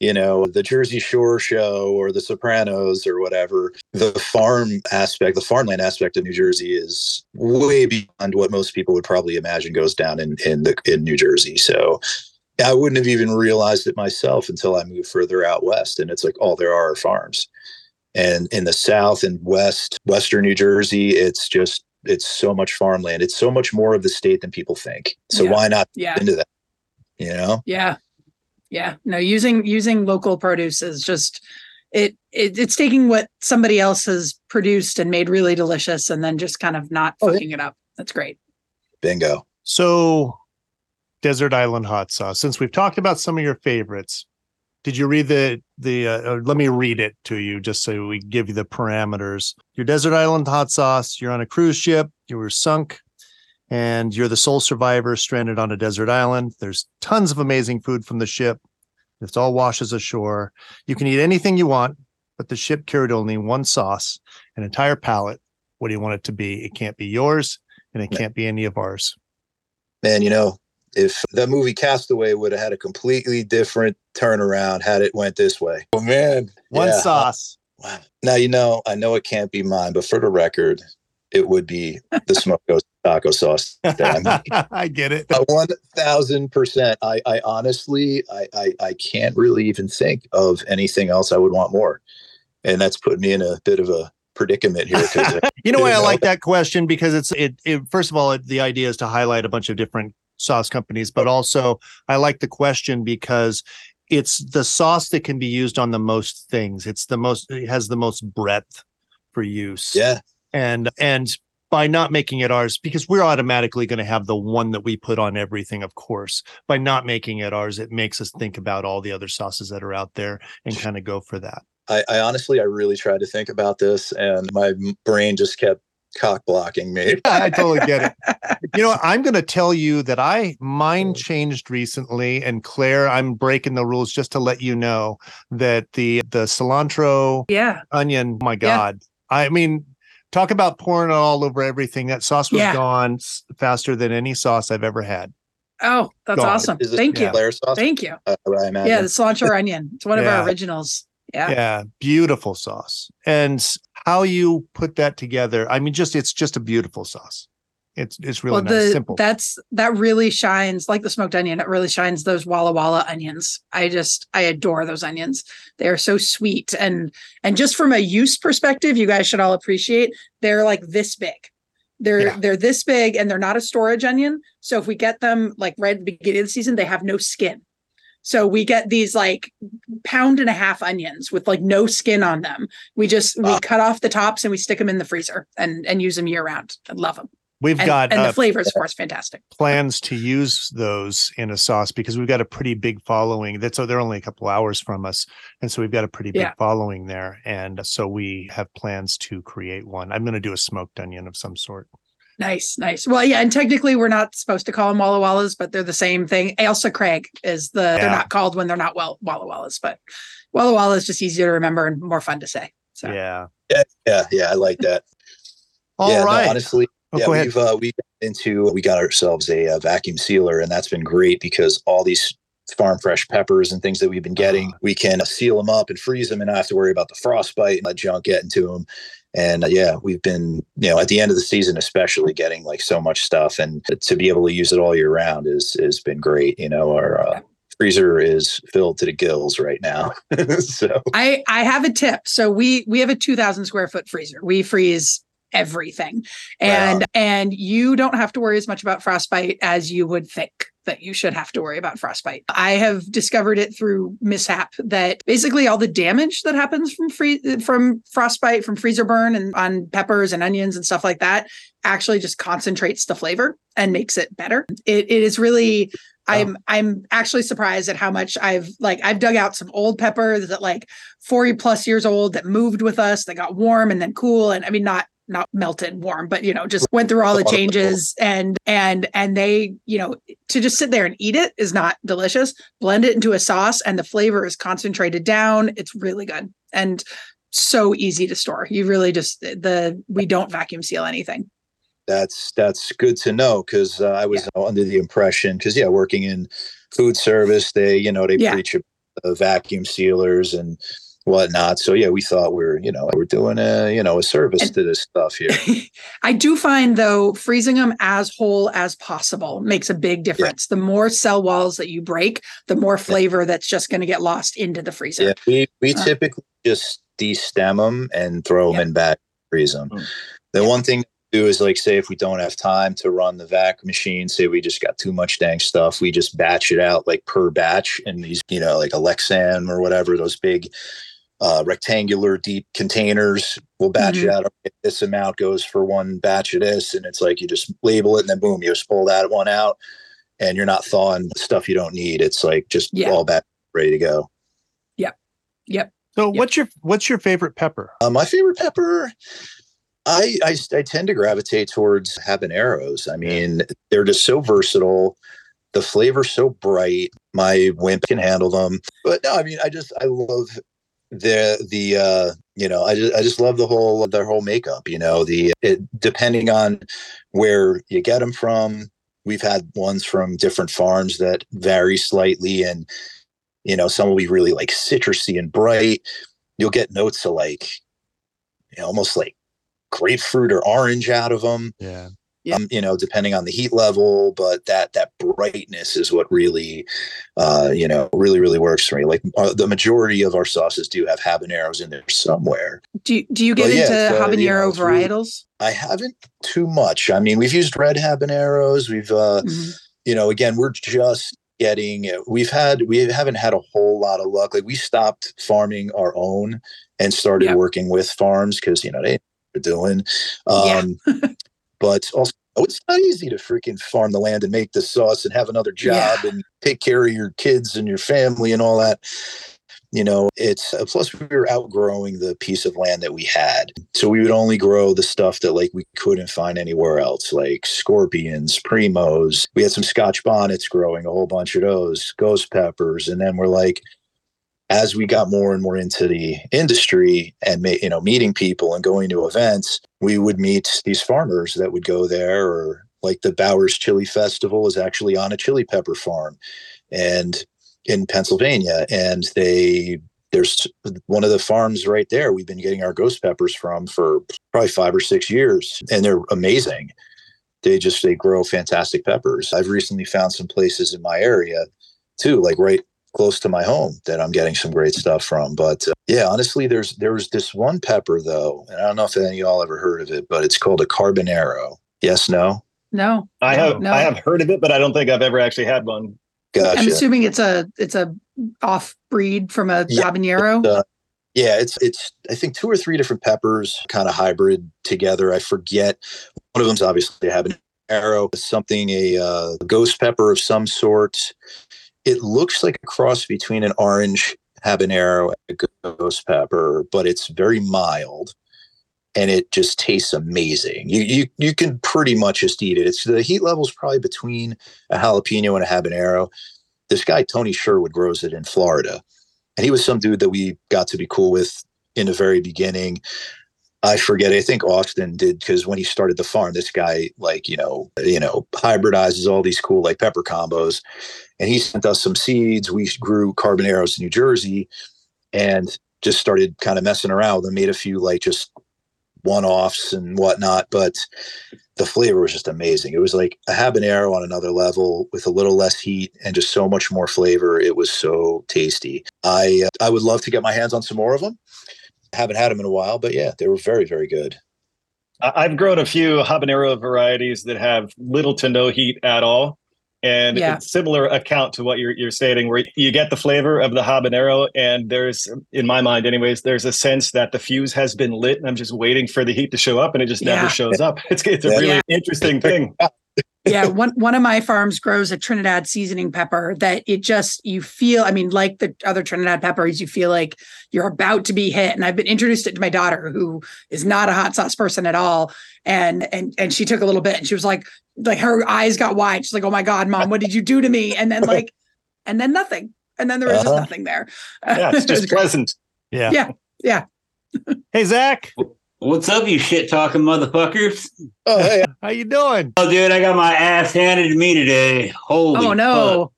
you know the Jersey Shore show or the Sopranos or whatever, the farm aspect, the farmland aspect of New Jersey is way beyond what most people would probably imagine goes down in in the in New Jersey. So I wouldn't have even realized it myself until I moved further out west, and it's like all there are are farms. And in the south and west, western New Jersey, it's just it's so much farmland. It's so much more of the state than people think. So Yeah. why not Yeah. into that? You know? Yeah. Yeah. No, using using local produce is just it, it it's taking what somebody else has produced and made really delicious and then just kind of not Oh, yeah. fucking it up. That's great. Bingo. So, Desert Island hot sauce. Since we've talked about some of your favorites, did you read the the? Uh, uh, let me read it to you, just so we give you the parameters. Your Desert Island hot sauce. You're on a cruise ship. You were sunk, and you're the sole survivor stranded on a desert island. There's tons of amazing food from the ship. It's all washes ashore. You can eat anything you want, but the ship carried only one sauce, an entire pallet. What do you want it to be? It can't be yours, and it can't be any of ours. Man, you know, if that movie Castaway would have had a completely different turnaround had it went this way. Oh man. One Yeah. sauce. Wow. Now you know, I know it can't be mine, but for the record, it would be the smoked taco sauce. That I'm I get it. One thousand percent. I, I honestly, I, I, I can't really even think of anything else I would want more, and that's put me in a bit of a predicament here. You know why I like that question because it's it, it first of all it, the idea is to highlight a bunch of different sauce companies, but also I like the question because it's the sauce that can be used on the most things. It's the most it has the most breadth for use. yeah, And and by not making it ours, because we're automatically going to have the one that we put on everything, of course. By not making it ours, it makes us think about all the other sauces that are out there and kind of go for that. I, I honestly, I really tried to think about this, and my brain just kept cock blocking me. I totally get it. You know, I'm going to tell you that I mine changed recently, and Claire, I'm breaking the rules just to let you know that the the cilantro Yeah. onion. My Yeah. God, I mean, talk about pouring it all over everything. That sauce was Yeah. gone s- faster than any sauce I've ever had. Oh, that's Gone. awesome. Is Thank you. Claire sauce? Thank you. Uh, I. Yeah, the cilantro onion. It's one of Yeah. our originals. Yeah. Yeah, beautiful sauce. And how you put that together, I mean, just it's just a beautiful sauce. It's it's really well, nice, the simple. that's that really shines like the smoked onion. It really shines those Walla Walla onions. I just I adore those onions. They are so sweet and and just from a use perspective, you guys should all appreciate they're like this big. They're Yeah. they're this big and they're not a storage onion. So if we get them like right at the beginning of the season, they have no skin. So we get these like pound and a half onions with like no skin on them. We just we Wow. cut off the tops and we stick them in the freezer and and use them year round. I love them. We've And, got and uh, the flavors, of course fantastic. plans to use those in a sauce because we've got a pretty big following. That's so they're only a couple hours from us, and so we've got a pretty big Yeah. following there. And so we have plans to create one. I'm going to do a smoked onion of some sort. Nice, nice. Well, yeah, and technically we're not supposed to call them Walla Wallas, but they're the same thing. Ailsa Craig is the Yeah. they're not called when they're not well Walla Wallas, but Walla Walla is just easier to remember and more fun to say. So Yeah. Yeah, yeah, I like that. All yeah, right. no, honestly, Oh, yeah, we've uh, we got into we got ourselves a, uh vacuum sealer, and that's been great because all these farm fresh peppers and things that we've been getting, Uh-huh. we can seal them up and freeze them, and not have to worry about the frostbite and that junk getting to them. And uh, yeah, we've been you know at the end of the season, especially getting like so much stuff, and to be able to use it all year round is has been great. You know, our uh, freezer is filled to the gills right now, so I I have a tip. So we we have a 2000 square foot freezer. We freeze everything. And and you don't have to worry as much about frostbite as you would think that you should have to worry about frostbite. I have discovered it through mishap that basically all the damage that happens from free from frostbite from freezer burn and on peppers and onions and stuff like that actually just concentrates the flavor and makes it better. It it is really I'm I'm actually surprised at how much I've like I've dug out some old peppers that like 40 plus years old that moved with us that got warm and then cool and I mean not not melted warm but you know just went through all the changes and and and they you know to just sit there and eat it is not delicious. Blend it into a sauce and the flavor is concentrated down. It's really good and so easy to store. You really just the we don't vacuum seal anything. That's that's good to know because uh, I was under the impression because yeah, working in food service, they you know they Yeah. preach about vacuum sealers and whatnot. So yeah, we thought we are you know we're doing a you know a service And- to this stuff here. I do find though freezing them as whole as possible makes a big difference. The more cell walls that you break, the more flavor that's just going to get lost into the freezer. yeah, we we Uh. typically just destem them and throw them Yep. in back, freeze them. Mm. The one thing to do is like say if we don't have time to run the vac machine, say we just got too much dang stuff, we just batch it out like per batch in these, you know, like a Lexan or whatever, those big uh, rectangular deep containers. We'll batch it out. Okay, This amount goes for one batch of this, and it's like you just label it, and then boom, you just pull that one out, and you're not thawing stuff you don't need. It's like just Yeah. all back ready to go. Yep. Yep. So Yeah. what's your what's your favorite pepper? Uh, my favorite pepper, I, I I tend to gravitate towards habaneros. I mean, they're just so versatile. The flavor's so bright. My wimp can handle them. But no, I mean, I just I love the the uh you know I just I just love the whole their whole makeup. You know, the it, depending on where you get them from. We've had ones from different farms that vary slightly, and you know, some will be really like citrusy and bright. You'll get notes of like, you know, almost like grapefruit or orange out of them. Yeah. Yeah. Um, you know, depending on the heat level, but that that brightness is what really, uh, you know, really really works for me. Like uh, the majority of our sauces do have habaneros in there somewhere. Do you, do you get yeah, into it's, uh, you know, habanero really- varietals? I haven't too much. I mean, we've used red habaneros. We've uh, Mhm. you know, again, we're just getting, we've had, we haven't had a whole lot of luck. Like we stopped farming our own and started Yeah. working with farms because, you know, they are doing. Yeah. But also, oh, it's not easy to freaking farm the land and make the sauce and have another job and take care of your kids and your family and all that. you know, it's uh, plus we were outgrowing the piece of land that we had. So we would only grow the stuff that like we couldn't find anywhere else, like scorpions, primos. We had some scotch bonnets growing, a whole bunch of those, ghost peppers. And then we're like, as we got more and more into the industry and you know meeting people and going to events, we would meet these farmers that would go there, or like the Bowers Chili Festival is actually on a chili pepper farm, and in Pennsylvania, and they there's one of the farms right there we've been getting our ghost peppers from for probably five or six years, and they're amazing. They just they grow fantastic peppers. I've recently found some places in my area too, like right close to my home that I'm getting some great stuff from. But uh, yeah, honestly, there's there was this one pepper though, and I don't know if any of y'all ever heard of it, but it's called a carbonero. Yes, no. No, I have no. I have heard of it, but I don't think I've ever actually had one. Gotcha. I'm assuming it's a it's a off breed from a Yeah, habanero. uh, yeah, it's it's I think two or three different peppers kind of hybrid together. I forget. One of them's obviously a habanero, with something a uh, ghost pepper of some sort. It looks like a cross between an orange habanero and a ghost pepper, but it's very mild and it just tastes amazing. You you you can pretty much just eat it. It's the heat level is probably between a jalapeno and a habanero. This guy Tony Sherwood grows it in Florida, and he was some dude that we got to be cool with in the very beginning. I forget. I think Austin did because when he started the farm, this guy like you know you know hybridizes all these cool like pepper combos, and he sent us some seeds. We grew carboneros in New Jersey, and just started kind of messing around with them. Made a few like just one offs and whatnot, but the flavor was just amazing. It was like a habanero on another level with a little less heat and just so much more flavor. It was so tasty. I uh, I would love to get my hands on some more of them. Haven't had them in a while, but yeah, they were very very good. I've grown a few habanero varieties that have little to no heat at all. And Yeah. it's similar account to what you're you're stating, where you get the flavor of the habanero, and there's, in my mind, anyways, there's a sense that the fuse has been lit, and I'm just waiting for the heat to show up, and it just Yeah. never shows up. It's it's a Yeah. really Yeah. interesting thing. Yeah, one one of my farms grows a Trinidad seasoning pepper that it just you feel. I mean, like the other Trinidad peppers, you feel like you're about to be hit. And I've been introduced it to my daughter, who is not a hot sauce person at all, and and and she took a little bit, and she was like, like her eyes got wide. She's like, "Oh my god, mom, what did you do to me?" And then like, and then nothing, and then there was Uh-huh. nothing there. Yeah, it's It was just great. pleasant. Yeah. Yeah. Yeah. Hey Zac, What's up, you shit talking motherfuckers? Oh hey, how you doing? Oh, dude, I got my ass handed to me today. Holy Oh no. fuck.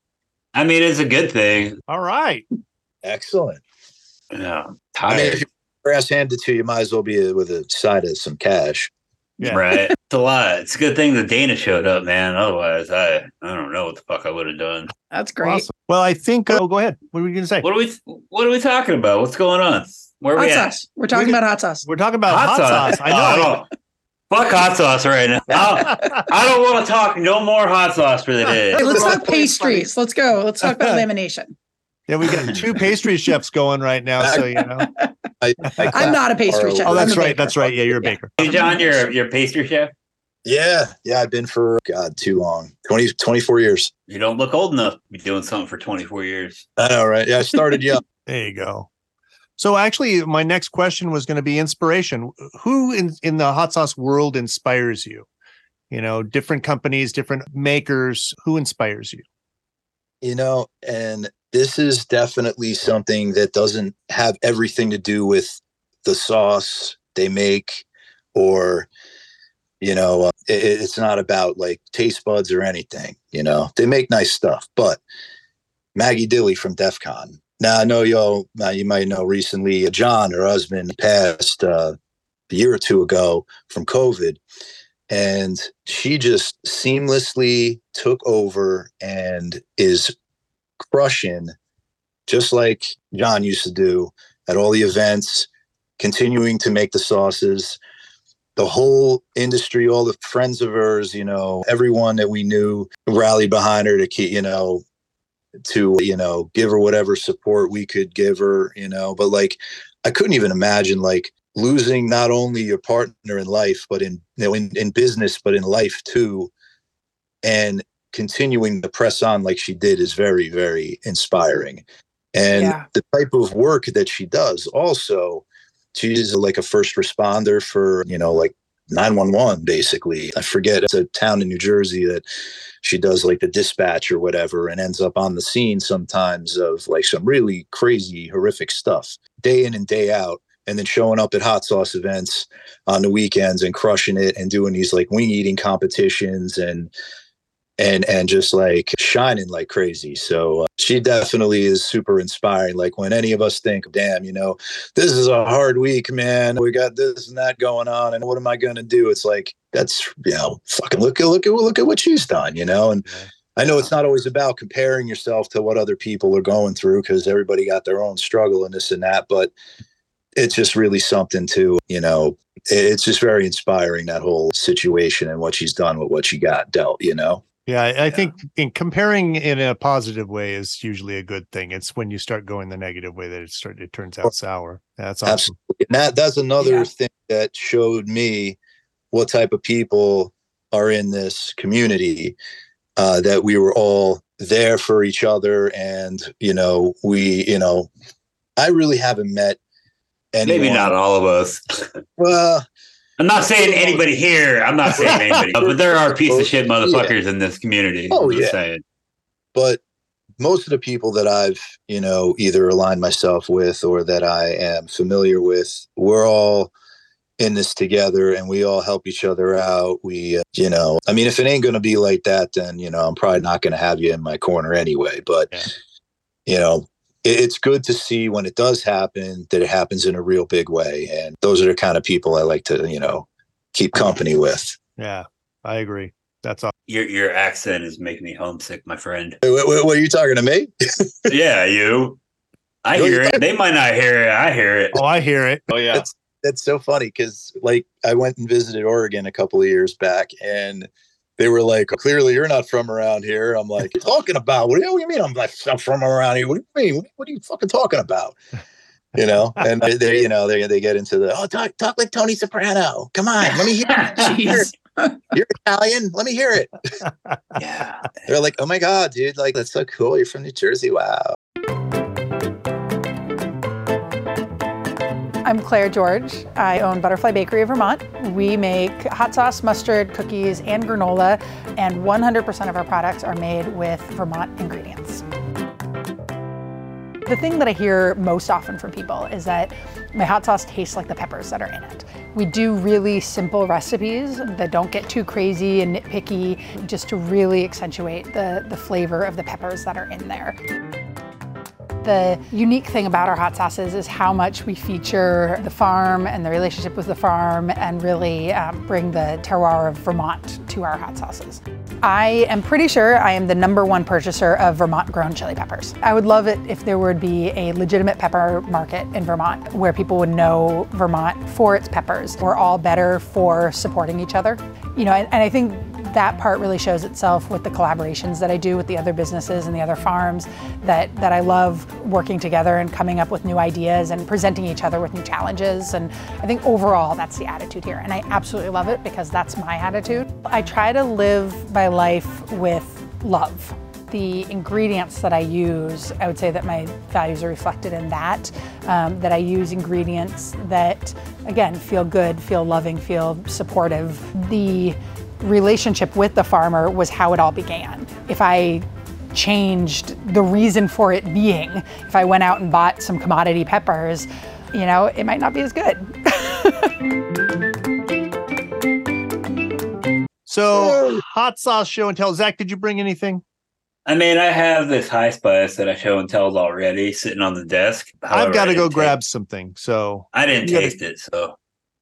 I mean, it's a good thing. All right. excellent. Yeah. I mean, Tired. if your ass handed to you, you might as well be with a side of some cash. Yeah. Right. It's a lot. It's a good thing that Dana showed up, man. Otherwise, I I don't know what the fuck I would have done. That's great. Awesome. Well, I think. Uh, oh, go ahead. What are we going to say? What are we What are we talking about? What's going on? Where are Hot we at? sauce. We're talking We- about hot sauce. We're talking about hot, sauce. I Oh, know. don't- Fuck hot sauce right now. I I don't want to talk no more hot sauce for the day. Hey, let's talk pastries. Let's go. Let's talk about lamination. yeah, we got two pastry chefs going right now. So you know. I, I I'm not a pastry chef. Oh, that's right. That's right. Yeah, you're a baker. Hey, John, you're you're a pastry chef. Yeah, yeah, I've been for God too long 20, 24 years. You don't look old enough to be doing something for 24 years. I know, right? Yeah, I started young. There you go. So actually, my next question was going to be inspiration. Who in in the hot sauce world inspires you? You know, different companies, different makers. Who inspires you? you know, and this is definitely something that doesn't have everything to do with the sauce they make or you know uh, it, it's not about like taste buds or anything you know they make nice stuff but maggie dilly from defcon now i know y'all uh, you might know recently uh, john her husband passed uh, a year or two ago from covid and she just seamlessly took over and is crushing just like john used to do at all the events continuing to make the sauces. The whole industry all the friends of hers you know everyone that we knew rallied behind her to keep you know to you know give her whatever support we could give her you know but like i couldn't even imagine like losing not only your partner in life but in you know in, in business but in life too and continuing to press on like she did is very very inspiring And Yeah. the type of work that she does also, she's like a first responder for, you know, like 911 basically. I forget it's a town in New Jersey that she does like the dispatch or whatever and ends up on the scene sometimes of like some really crazy horrific stuff day in and day out and then showing up at hot sauce events on the weekends and crushing it and doing these like wing eating competitions and and and just like shining like crazy. So uh, she definitely is super inspiring. Like when any of us think damn you know this is a hard week man. We got this and that going on and what am i going to do? It's like that's you know fucking look at look at look at what she's done you know? And I know it's not always about comparing yourself to what other people are going through because everybody got their own struggle and this and that, but it's just really something to, you know, it's just very inspiring that whole situation and what she's done with what she got dealt, you know. Yeah, I, I think in comparing in a positive way is usually a good thing. It's when you start going the negative way that it start it turns out sour. That's awesome. Absolutely. And that that's another Yeah. thing that showed me what type of people are in this community. Uh, that we were all there for each other, and you know, we, you know, I really haven't met anyone. Maybe not all of us. Well, I'm not saying anybody here. I'm not saying anybody, but there are piece of shit motherfuckers in this community. Oh, yeah. saying. but most of the people that I've, you know, either aligned myself with or that I am familiar with, we're all in this together and we all help each other out. We, uh, you know, I mean, if it ain't going to be like that, then, you know, I'm probably not going to have you in my corner anyway. But, Yeah. you know, it's good to see when it does happen that it happens in a real big way. And those are the kind of people I like to, you know, keep company with. Yeah, I agree. That's all. Your your accent is making me homesick, my friend. What, what, what are you talking to me? yeah, you. I No, hear it. They might not hear it. I hear it. Oh, I hear it. Oh yeah. That's that's so funny because like I went and visited Oregon a couple of years back and they were like, clearly you're not from around here. I'm like, talking about what do you, what do you mean? I'm like, I'm from around here. What do you mean? What, are you fucking talking about? You know, and they, they you know, they, they get into the, oh, talk, talk like Tony Soprano. Come on, let me hear it. You're Italian. Let me hear it. Yeah. They're like, oh my God, dude, like, that's so cool. You're from New Jersey. Wow. I'm Claire George. I own Butterfly Bakery of Vermont. We make hot sauce, mustard, cookies, and granola, and 100% of our products are made with Vermont ingredients. The thing that I hear most often from people is that my hot sauce tastes like the peppers that are in it. We do really simple recipes that don't get too crazy and nitpicky, just to really accentuate the, the flavor of the peppers that are in there. The unique thing about our hot sauces is how much we feature the farm and the relationship with the farm and really um, bring the terroir of Vermont to our hot sauces. I am pretty sure I am the number one purchaser of Vermont grown chili peppers. I would love it if there would be a legitimate pepper market in Vermont where people would know Vermont for its peppers. We're all better for supporting each other. You know, and, and I think that part really shows itself with the collaborations that I do with the other businesses and the other farms that, that I love working together and coming up with new ideas and presenting each other with new challenges. And I think overall that's the attitude here. And I absolutely love it because that's my attitude. I try to live my life with love. The ingredients that I use, I would say that my values are reflected in that. Um, that I use ingredients that, again, feel good, feel loving, feel supportive. The relationship with the farmer was how it all began. If I changed the reason for it being, if I went out and bought some commodity peppers, you know, it might not be as good. So, hot sauce show and tell. Zac, did you bring anything? I mean, I have this high spice that I show and tells already sitting on the desk. I've got to go didn't grab taste- something. So, I didn't you gotta- taste it, so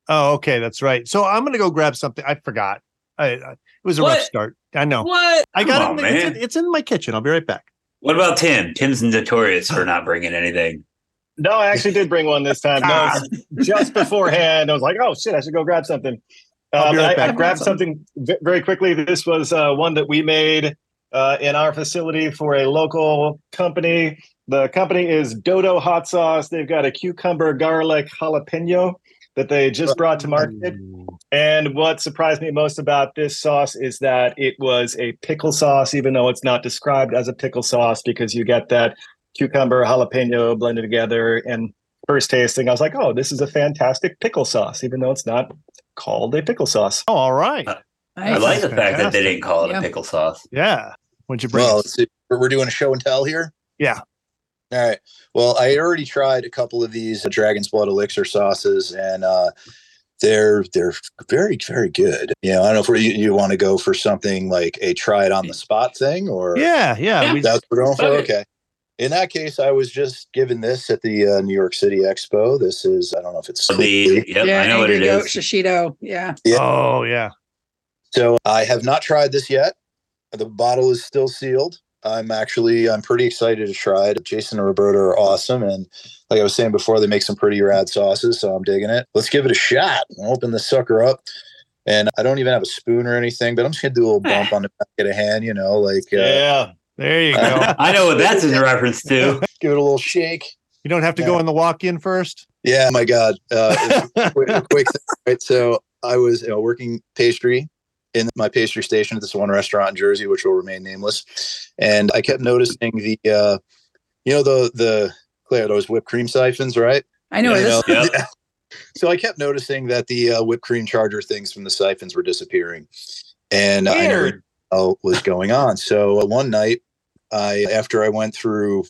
oh, okay, that's right. So, I'm going to go grab something. I forgot. I, I, it was a rough start. I know. what? I Come got on, it. It's man. in, it's in my kitchen. I'll be right back. What about Tim? Tim's notorious for not bringing anything. No, I actually did bring one this time. No, Ah. just beforehand, I was like, "Oh shit, I should go grab something." I'll Um, right I, I grabbed something very quickly. This was uh, one that we made uh, in our facility for a local company. The company is Dodo Hot Sauce. They've got a cucumber garlic jalapeno that they just brought to market. Mm. And what surprised me most about this sauce is that it was a pickle sauce, even though it's not described as a pickle sauce, because you get that cucumber, jalapeno blended together. And first tasting, I was like, oh, this is a fantastic pickle sauce, even though it's not called a pickle sauce. Oh, all right. Uh, I like the That's fact that they didn't call it Yeah. a pickle sauce. Yeah. What'd you bring? Well, us? let's see. We're we're doing a show and tell here. Yeah. All right. Well, I already tried a couple of these Dragon's Blood Elixir sauces, and uh, they're they're very very good. You know, I don't know if we- you, you want to go for something like a try it on the spot thing, or yeah, yeah. Yeah. We, that's what we're going for. Okay. Okay. In that case, I was just given this at the uh, New York City Expo. This is I don't know if it's The, yep, yeah, I know what Angry it Shishito. Yeah. Yeah. oh, yeah. So I have not tried this yet. The bottle is still sealed. I'm actually I'm pretty excited to try it. Jason and Roberta are awesome, and like I was saying before, they make some pretty rad sauces. So I'm digging it. Let's give it a shot. I'll open this sucker up, and I don't even have a spoon or anything, but I'm just gonna do a little bump on the back of the hand. You know, like uh, Yeah. There you go. I know what that's in reference to. give it a little shake. you don't have to go in the walk in first. Yeah, my God. Uh, quick, quick thing, right? So I was you know, working pastry in my pastry station at this one restaurant in Jersey, which will remain nameless. And I kept noticing the, uh, you know, the the Claire, those whipped cream siphons, right? I know You know? Yep. So I kept noticing that the uh, whipped cream charger things from the siphons were disappearing, and I never what was going on. So uh, one night, I after I went through,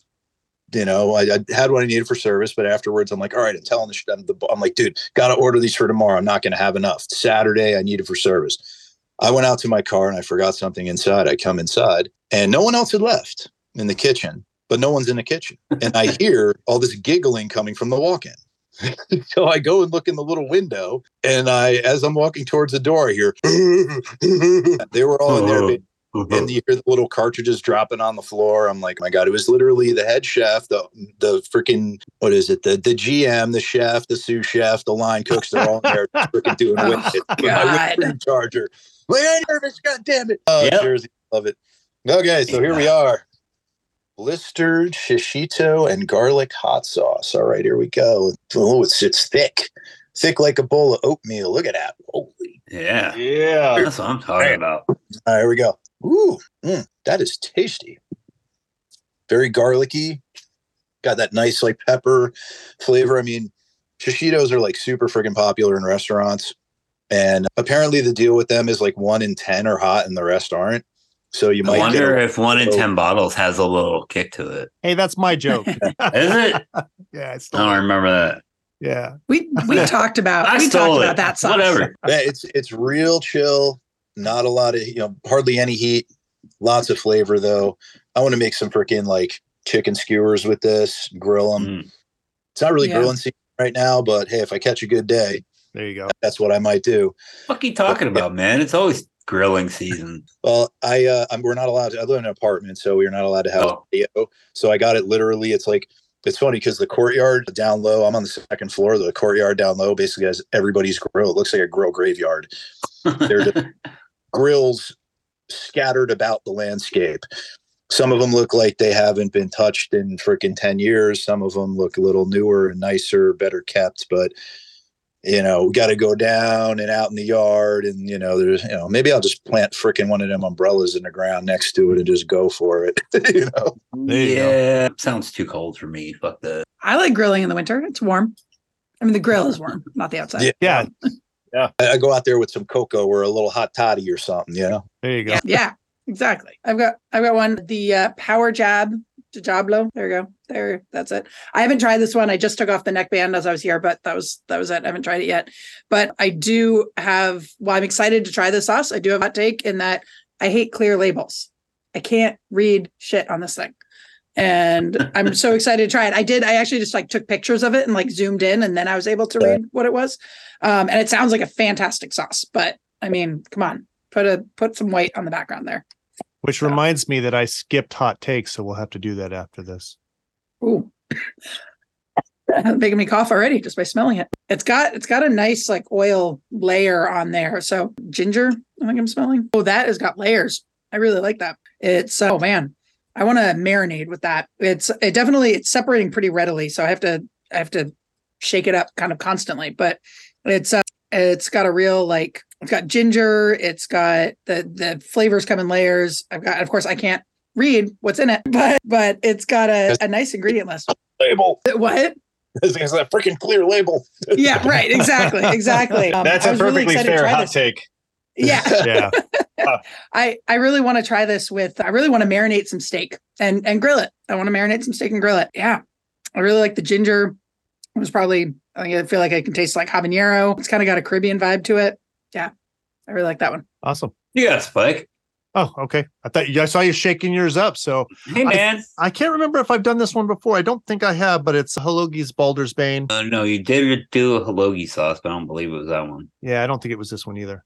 you know, I, I had what I needed for service, but afterwards, I'm like, all right, I'm telling the, I'm, the I'm like, dude, got to order these for tomorrow. I'm not going to have enough. Saturday, I need it for service. I went out to my car and I forgot something inside. I come inside and no one else had left in the kitchen, but no one's in the kitchen, and I hear all this giggling coming from the walk-in. so I go and look in the little window, and I, as I'm walking towards the door, I hear they were all in there. baby. and uh-huh. you hear the little cartridges dropping on the floor. I'm like, oh my God, it was literally the head chef, the the freaking what is it? The the GM, the chef, the sous chef, the line cooks, they're all there freaking doing Oh, with it. With my God. whipped charger. Like, I'm nervous, god damn it. Oh, Yep. Jersey, love it. Okay, so here we are. Blistered shishito and garlic hot sauce. All right, here we go. Oh, it's it's thick. Thick like a bowl of oatmeal. Look at that. Holy Yeah. Yeah. That's what I'm talking about. all right, here we go. Ooh, mm, that is tasty. Very garlicky. Got that nice like pepper flavor. I mean, shishitos are like super freaking popular in restaurants. And apparently the deal with them is like one in 10 are hot and the rest aren't. So you I might get wonder a- if one in Oh. 10 bottles has a little kick to it. Hey, that's my joke. Is it? yeah, it's I don't remember that. yeah. We we talked about I we talked stole about that sauce. Whatever. Yeah, it's it's real chill. Not a lot of you know, hardly any heat. Lots of flavor though. I want to make some freaking like chicken skewers with this, grill them. Mm. It's not really Yeah. grilling season right now, but hey, if I catch a good day, There you go. that's what I might do. What are you talking about, man? It's always grilling season. Well, I uh, I'm, we're not allowed. To, I live in an apartment, so we're not allowed to have Oh. a. So I got it literally. It's like it's funny because the courtyard down low. I'm on the second floor. The courtyard down low basically has everybody's grill. It looks like a grill graveyard. They're grills scattered about the landscape. Some of them look like they haven't been touched in freaking 10 years. Some of them look a little newer and nicer, better kept, but you know, we got to go down and out in the yard. And, you know, there's, you know, maybe I'll just plant freaking one of them umbrellas in the ground next to it and just go for it. you know, There you go. yeah. Sounds too cold for me. Fuck that. I like grilling in the winter. It's warm. I mean, the grill is warm, not the outside. Yeah. Yeah, I, I go out there with some cocoa or a little hot toddy or something, you know? there you go. Yeah, yeah, exactly. I've got I've got one. The uh, Power Jab Djablo. There you go. There, that's it. I haven't tried this one. I just took off the neckband as I was here, but that was that was it. I haven't tried it yet. But I do have. Well, I'm excited to try this sauce. I do have a hot take in that I hate clear labels. I can't read shit on this thing. And I'm so excited to try it. I did. I actually just like took pictures of it and like zoomed in, and then I was able to read what it was. Um, and it sounds like a fantastic sauce. But I mean, come on, put a put some white on the background there. Which reminds me that I skipped hot takes, so we'll have to do that after this. Ooh. Making me cough already just by smelling it. It's got it's got a nice like oil layer on there. So ginger, I think I'm smelling. Oh, that has got layers. I really like that. It's oh man, I want to marinate with that. It's it definitely it's separating pretty readily. So I have to I have to shake it up kind of constantly. But it's uh, it's got a real like it's got ginger. It's got the the flavors come in layers. I've got of course I can't read what's in it, but but it's got a, a nice ingredient list. Label. What? It's that freaking clear label. Yeah, right. Exactly. Exactly. Um, That's I a was really perfectly excited to fair try hot this. take. Yeah. Yeah. I I really want to try this with I really want to marinate some steak and and grill it. I want to marinate some steak and grill it. Yeah. I really like the ginger. It was probably I I feel like I can taste like habanero. It's kind of got a Caribbean vibe to it. Yeah. I really like that one. Awesome. You got Spike. Oh, okay. I thought you, I saw you shaking yours up. So Hey man. I can't remember if I've done this one before. I don't think I have, but it's Halogi's Baldur's Bane. Uh, no, you did do a halogi sauce, but I don't believe it was that one. Yeah, I don't think it was this one either.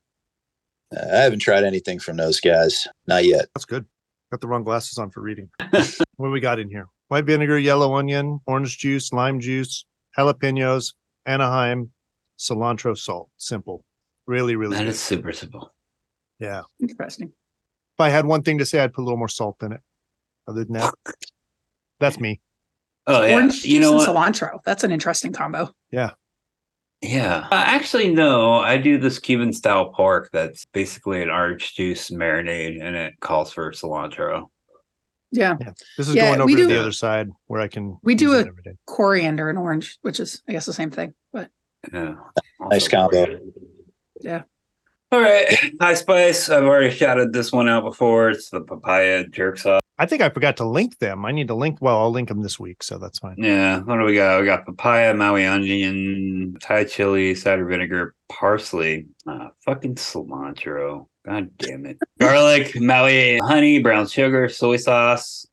Uh, I haven't tried anything from those guys. Not yet. That's good. Got the wrong glasses on for reading. what do we got in here? White vinegar, yellow onion, orange juice, lime juice, jalapenos, Anaheim, cilantro, salt. Simple. Really, really That good. is super simple. yeah. Interesting. If I had one thing to say, I'd put a little more salt in it. Other than that, that's me. Oh yeah. Orange you know what? and cilantro. That's an interesting combo. Yeah. Yeah. Uh, actually, no. I do this Cuban style pork that's basically an orange juice marinade, and it calls for cilantro. Yeah. This is Yeah, going over we to do- the other side where I can. We do a- it every day. Coriander and orange, which is I guess the same thing. But Yeah. Nice combo. Yeah. All right. Hi Spice. I've already shouted this one out before. It's the papaya jerk sauce. I think I forgot to link them. I need to link. Well, I'll link them this week, so that's fine. Yeah. What do we got? We got papaya, Maui onion, Thai chili, cider vinegar, parsley, uh, fucking cilantro. God damn it. Garlic, Maui honey, brown sugar, soy sauce,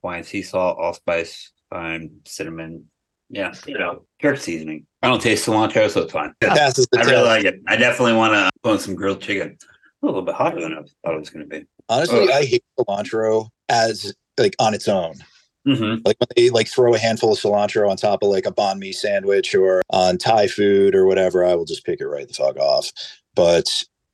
Hawaiian sea salt, allspice, thyme, cinnamon. Yeah, you know, jerk seasoning. I don't taste cilantro, so it's fine. It passes I really like it. I definitely want to put on some grilled chicken. A little bit hotter than I thought it was going to be. Honestly, Ugh. I hate cilantro as like on its own. Mm-hmm. Like when they like throw a handful of cilantro on top of like a banh mi sandwich or on Thai food or whatever, I will just pick it right the fuck off. But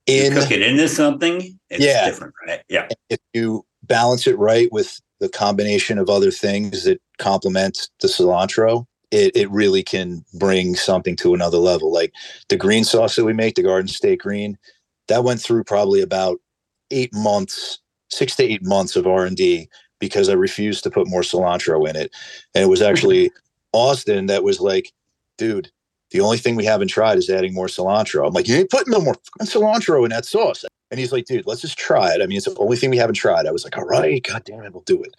in cook it into something, it's Yeah. different, right? Yeah. if you balance it right with the combination of other things that complement the cilantro, it, it really can bring something to another level. Like the green sauce that we make, the garden state green, that went through probably about eight months, six to eight months of R and D because I refused to put more cilantro in it. And it was actually mm-hmm. Austin that was like, dude, the only thing we haven't tried is adding more cilantro. I'm like, you ain't putting no more cilantro in that sauce. And he's like, dude, let's just try it. I mean, it's the only thing we haven't tried. I was like, all right, god damn it, we'll do it.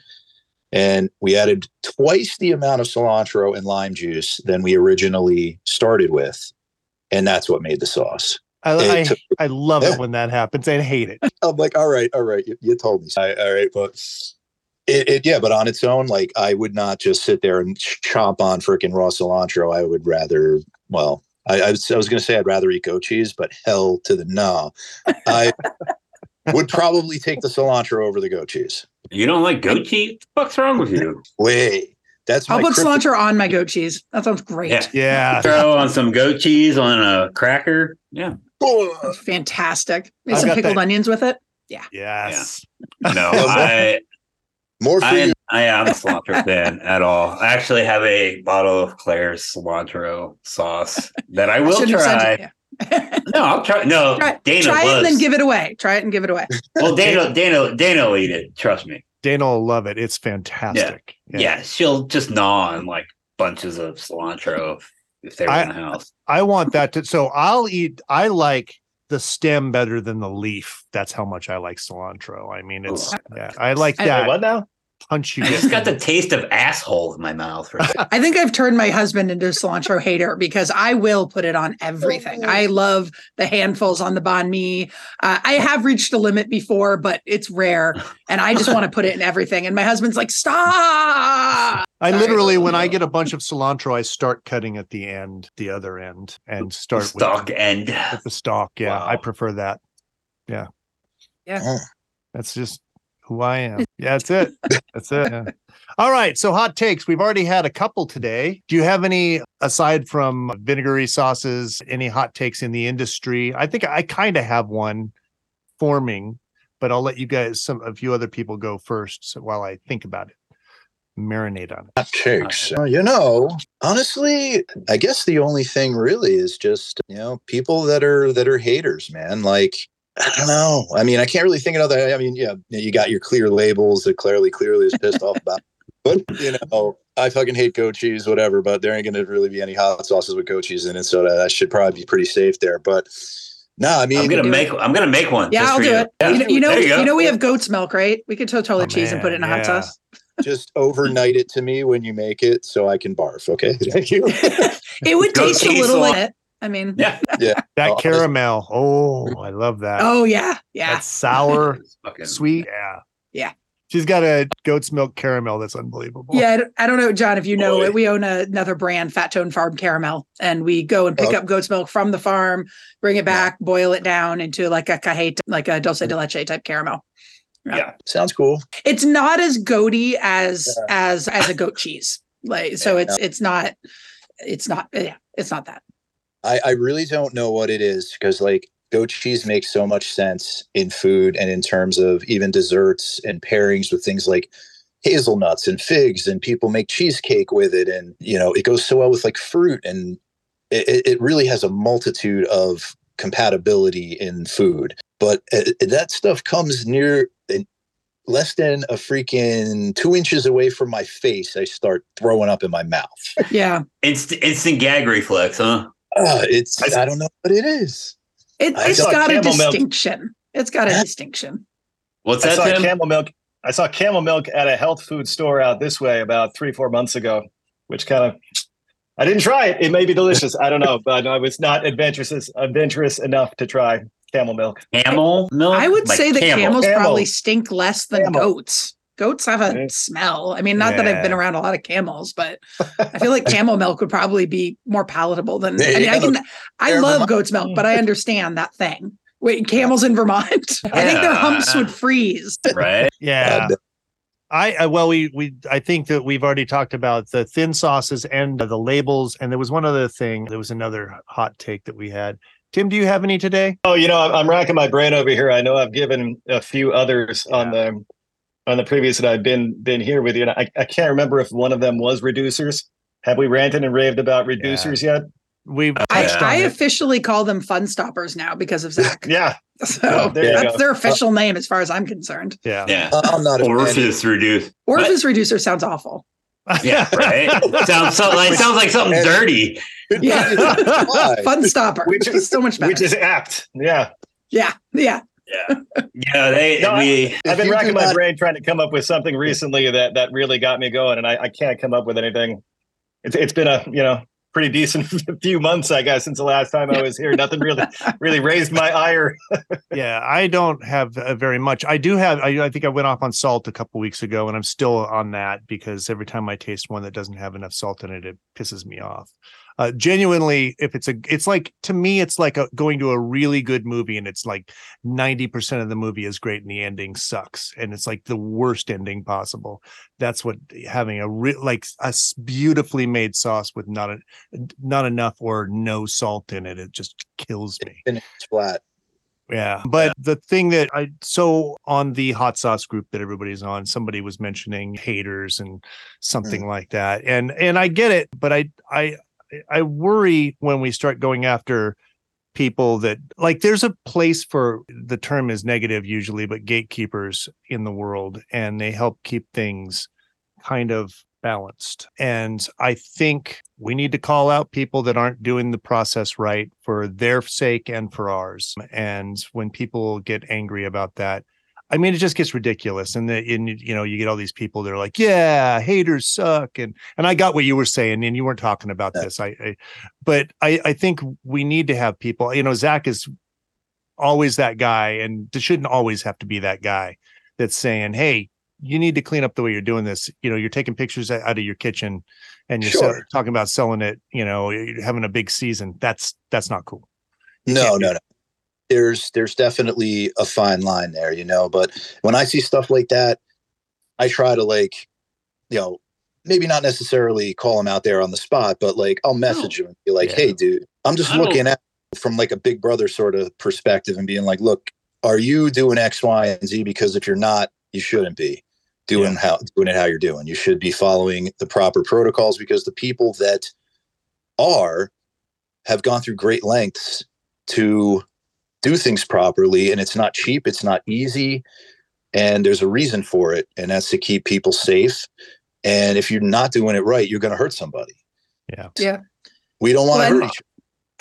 And we added twice the amount of cilantro and lime juice than we originally started with. And that's what made the sauce. I, I, took- I love Yeah. it when that happens. I hate it. I'm like, all right, all right, you, you told me. I, all right, but it, it, yeah, but on its own, like I would not just sit there and ch- chomp on freaking raw cilantro. I would rather, well, I, I was, I was going to say I'd rather eat goat cheese, but hell to the no. I would probably take the cilantro over the goat cheese. You don't like goat cheese? What the fuck's wrong with you? Wait, That's I'll put kryptonite. cilantro on my goat cheese. That sounds great. Yeah. Yeah. Throw on some goat cheese on a cracker. Yeah. Ugh. Fantastic. Maybe I've some pickled that- onions with it. Yeah. Yes. No, I More for I you. am I am a cilantro fan at all. I actually have a bottle of Claire's cilantro sauce that I will shouldn't have try. sent it- yeah. No, I'll try. No, try Dana try it and then give it away. Try it and give it away. Well, Dana, Dana, Dana will eat it. Trust me. Dana will love it. It's fantastic. Yeah, she'll just gnaw on like bunches of cilantro if, if they were I- in the house. I want that to so I'll eat I like the stem better than the leaf. That's how much I like cilantro. I mean it's yeah, I like I- that what now? Punch you I get. just got the taste of asshole in my mouth. For I think I've turned my husband into a cilantro hater because I will put it on everything. I love the handfuls on the banh mi. Uh, I have reached a limit before, but it's rare, and I just want to put it in everything. And my husband's like, "Stop!" I Sorry. literally when I get a bunch of cilantro, I start cutting at the end, the other end, and start with- stalk end. with the stalk. Yeah, I prefer that. Yeah. Yeah. That's just who I am. Yeah, that's it. That's it. yeah. All right. So hot takes. We've already had a couple today. Do you have any aside from vinegary sauces, any hot takes in the industry? I think I kind of have one forming, but I'll let you guys some a few other people go first so while I think about it. Marinate on it. Hot takes. Uh, you know, honestly, I guess the only thing really is just you know people that are that are haters, man. Like I don't know. I mean, I can't really think of other. I mean, yeah, you got your clear labels that clearly, clearly is pissed off about. But you know, I fucking hate goat cheese, whatever. But there ain't gonna really be any hot sauces with goat cheese in it, so that, that should probably be pretty safe there. But no, I mean, I'm gonna make. I'm gonna make one. Yeah, I'll do you. it. Yeah. You know, you know, There you, know, we have goat's milk, right? We could totally Oh, cheese and put it in a hot sauce. just overnight it to me when you make it, so I can barf. Okay, thank you. It would Goat taste a little salad. like it. I mean, Yeah. yeah. That Oh, caramel. Oh, I love that. oh yeah, yeah. That's sour, fucking- sweet. Yeah. Yeah. She's got a goat's milk caramel that's unbelievable. Yeah, I don't- know, John, if you know it. We own a, another brand, Fat Toad Farm Caramel, and we go and pick Oh. up goat's milk from the farm, bring it back, boil it down into like a cajeta, like a dulce de leche type caramel. Yeah. Sounds cool. It's not as goaty as Yeah. as as a goat cheese. Like so, Yeah. it's it's not it's not yeah, it's not that. I, I really don't know what it is because like goat cheese makes so much sense in food and in terms of even desserts and pairings with things like hazelnuts and figs and people make cheesecake with it and you know it goes so well with like fruit and it, it- it really has a multitude of compatibility in food. But uh, that stuff comes near uh, less than a freaking two inches away from my face i start throwing up in my mouth. Yeah, Instant, instant gag reflex, huh? Uh, it's I- i don't know what it is it, I it's got a camel milk. distinction. It's got a distinction. What's I that, saw Tim? camel milk. I saw camel milk at a health food store out this way about three, four months ago, which kind of I didn't try it. It may be delicious. I don't know, but I was not adventurous adventurous enough to try camel milk. Camel milk. I would Like say that camel. camels Camel. probably stink less than Camel. goats. Goats have a Yeah. smell. I mean, not that I've been around a lot of camels, but I feel like camel milk would probably be more palatable than. I mean, I can. I they're love Vermont. goat's milk, but I understand that thing. Wait, camels in Vermont? I think their humps would freeze. right? Yeah. Uh, I, I well we we I think that we've already talked about the thin sauces and the labels and there was one other thing there was another hot take that we had. Tim, do you have any today? Oh, you know, I'm, I'm racking my brain over here. I know I've given a few others on the on the previous that I've been been here with you. And I, I can't remember if one of them was reducers. Have we ranted and raved about reducers yet? We've I, I officially call them fun stoppers now because of Zac. Yeah. So there that's their official name as far as I'm concerned. Yeah. Yeah. I'm not a fan. Orifice reduced. Orifice reducer sounds awful. Yeah, right. sounds so, like sounds like something And- dirty. Yeah. Fun stopper. Which Which is- is so much better. Which is apt. Yeah. yeah. Yeah. Yeah, yeah. They No, I- we I've been racking my not- brain trying to come up with something recently that that really got me going, and I, I can't come up with anything. It's it's been a you know pretty decent few months, I guess, since the last time I was here. Nothing really really raised my ire. yeah, I don't have uh, very much. I do have. I, I think I went off on salt a couple weeks ago, and I'm still on that because every time I taste one that doesn't have enough salt in it, it pisses me off. Uh, genuinely, if it's a, it's like to me, it's like a, going to a really good movie, and it's like ninety percent of the movie is great, and the ending sucks, and it's like the worst ending possible. That's what having a re- like a beautifully made sauce with not a, not enough or no salt in it, it just kills me. And it's flat. Yeah. But the thing that I so on the hot sauce group that everybody's on, somebody was mentioning haters and something like that. And and I get it, but I I I worry when we start going after people that like there's a place for the term is negative usually, but gatekeepers in the world and they help keep things kind of balanced. And I think we need to call out people that aren't doing the process right for their sake and for ours. And when people get angry about that, I mean, it just gets ridiculous. And the, and you know, you get all these people that are like, yeah, haters suck. And, and I got what you were saying and you weren't talking about Yeah. this. I, I, but I, I think we need to have people, you know, Zac is always that guy and it shouldn't always have to be that guy that's saying, Hey, you need to clean up the way you're doing this. You know, you're taking pictures out of your kitchen and you're Sure. talking about selling it, you know, you're having a big season. That's, that's not cool. No, no, no. There's there's definitely a fine line there, you know. But when I see stuff like that, I try to like, you know, maybe not necessarily call him out there on the spot, but like I'll message him and be like, Yeah. "Hey, dude, I'm just I looking at from like a big brother sort of perspective and being like, look, are you doing X, Y, and Z? Because if you're not, you shouldn't be doing how doing it how you're doing. You should be following the proper protocols because the people that are have gone through great lengths to do things properly and it's not cheap it's not easy and there's a reason for it and that's to keep people safe and if you're not doing it right you're going to hurt somebody Yeah. Yeah. we don't want to Well, hurt each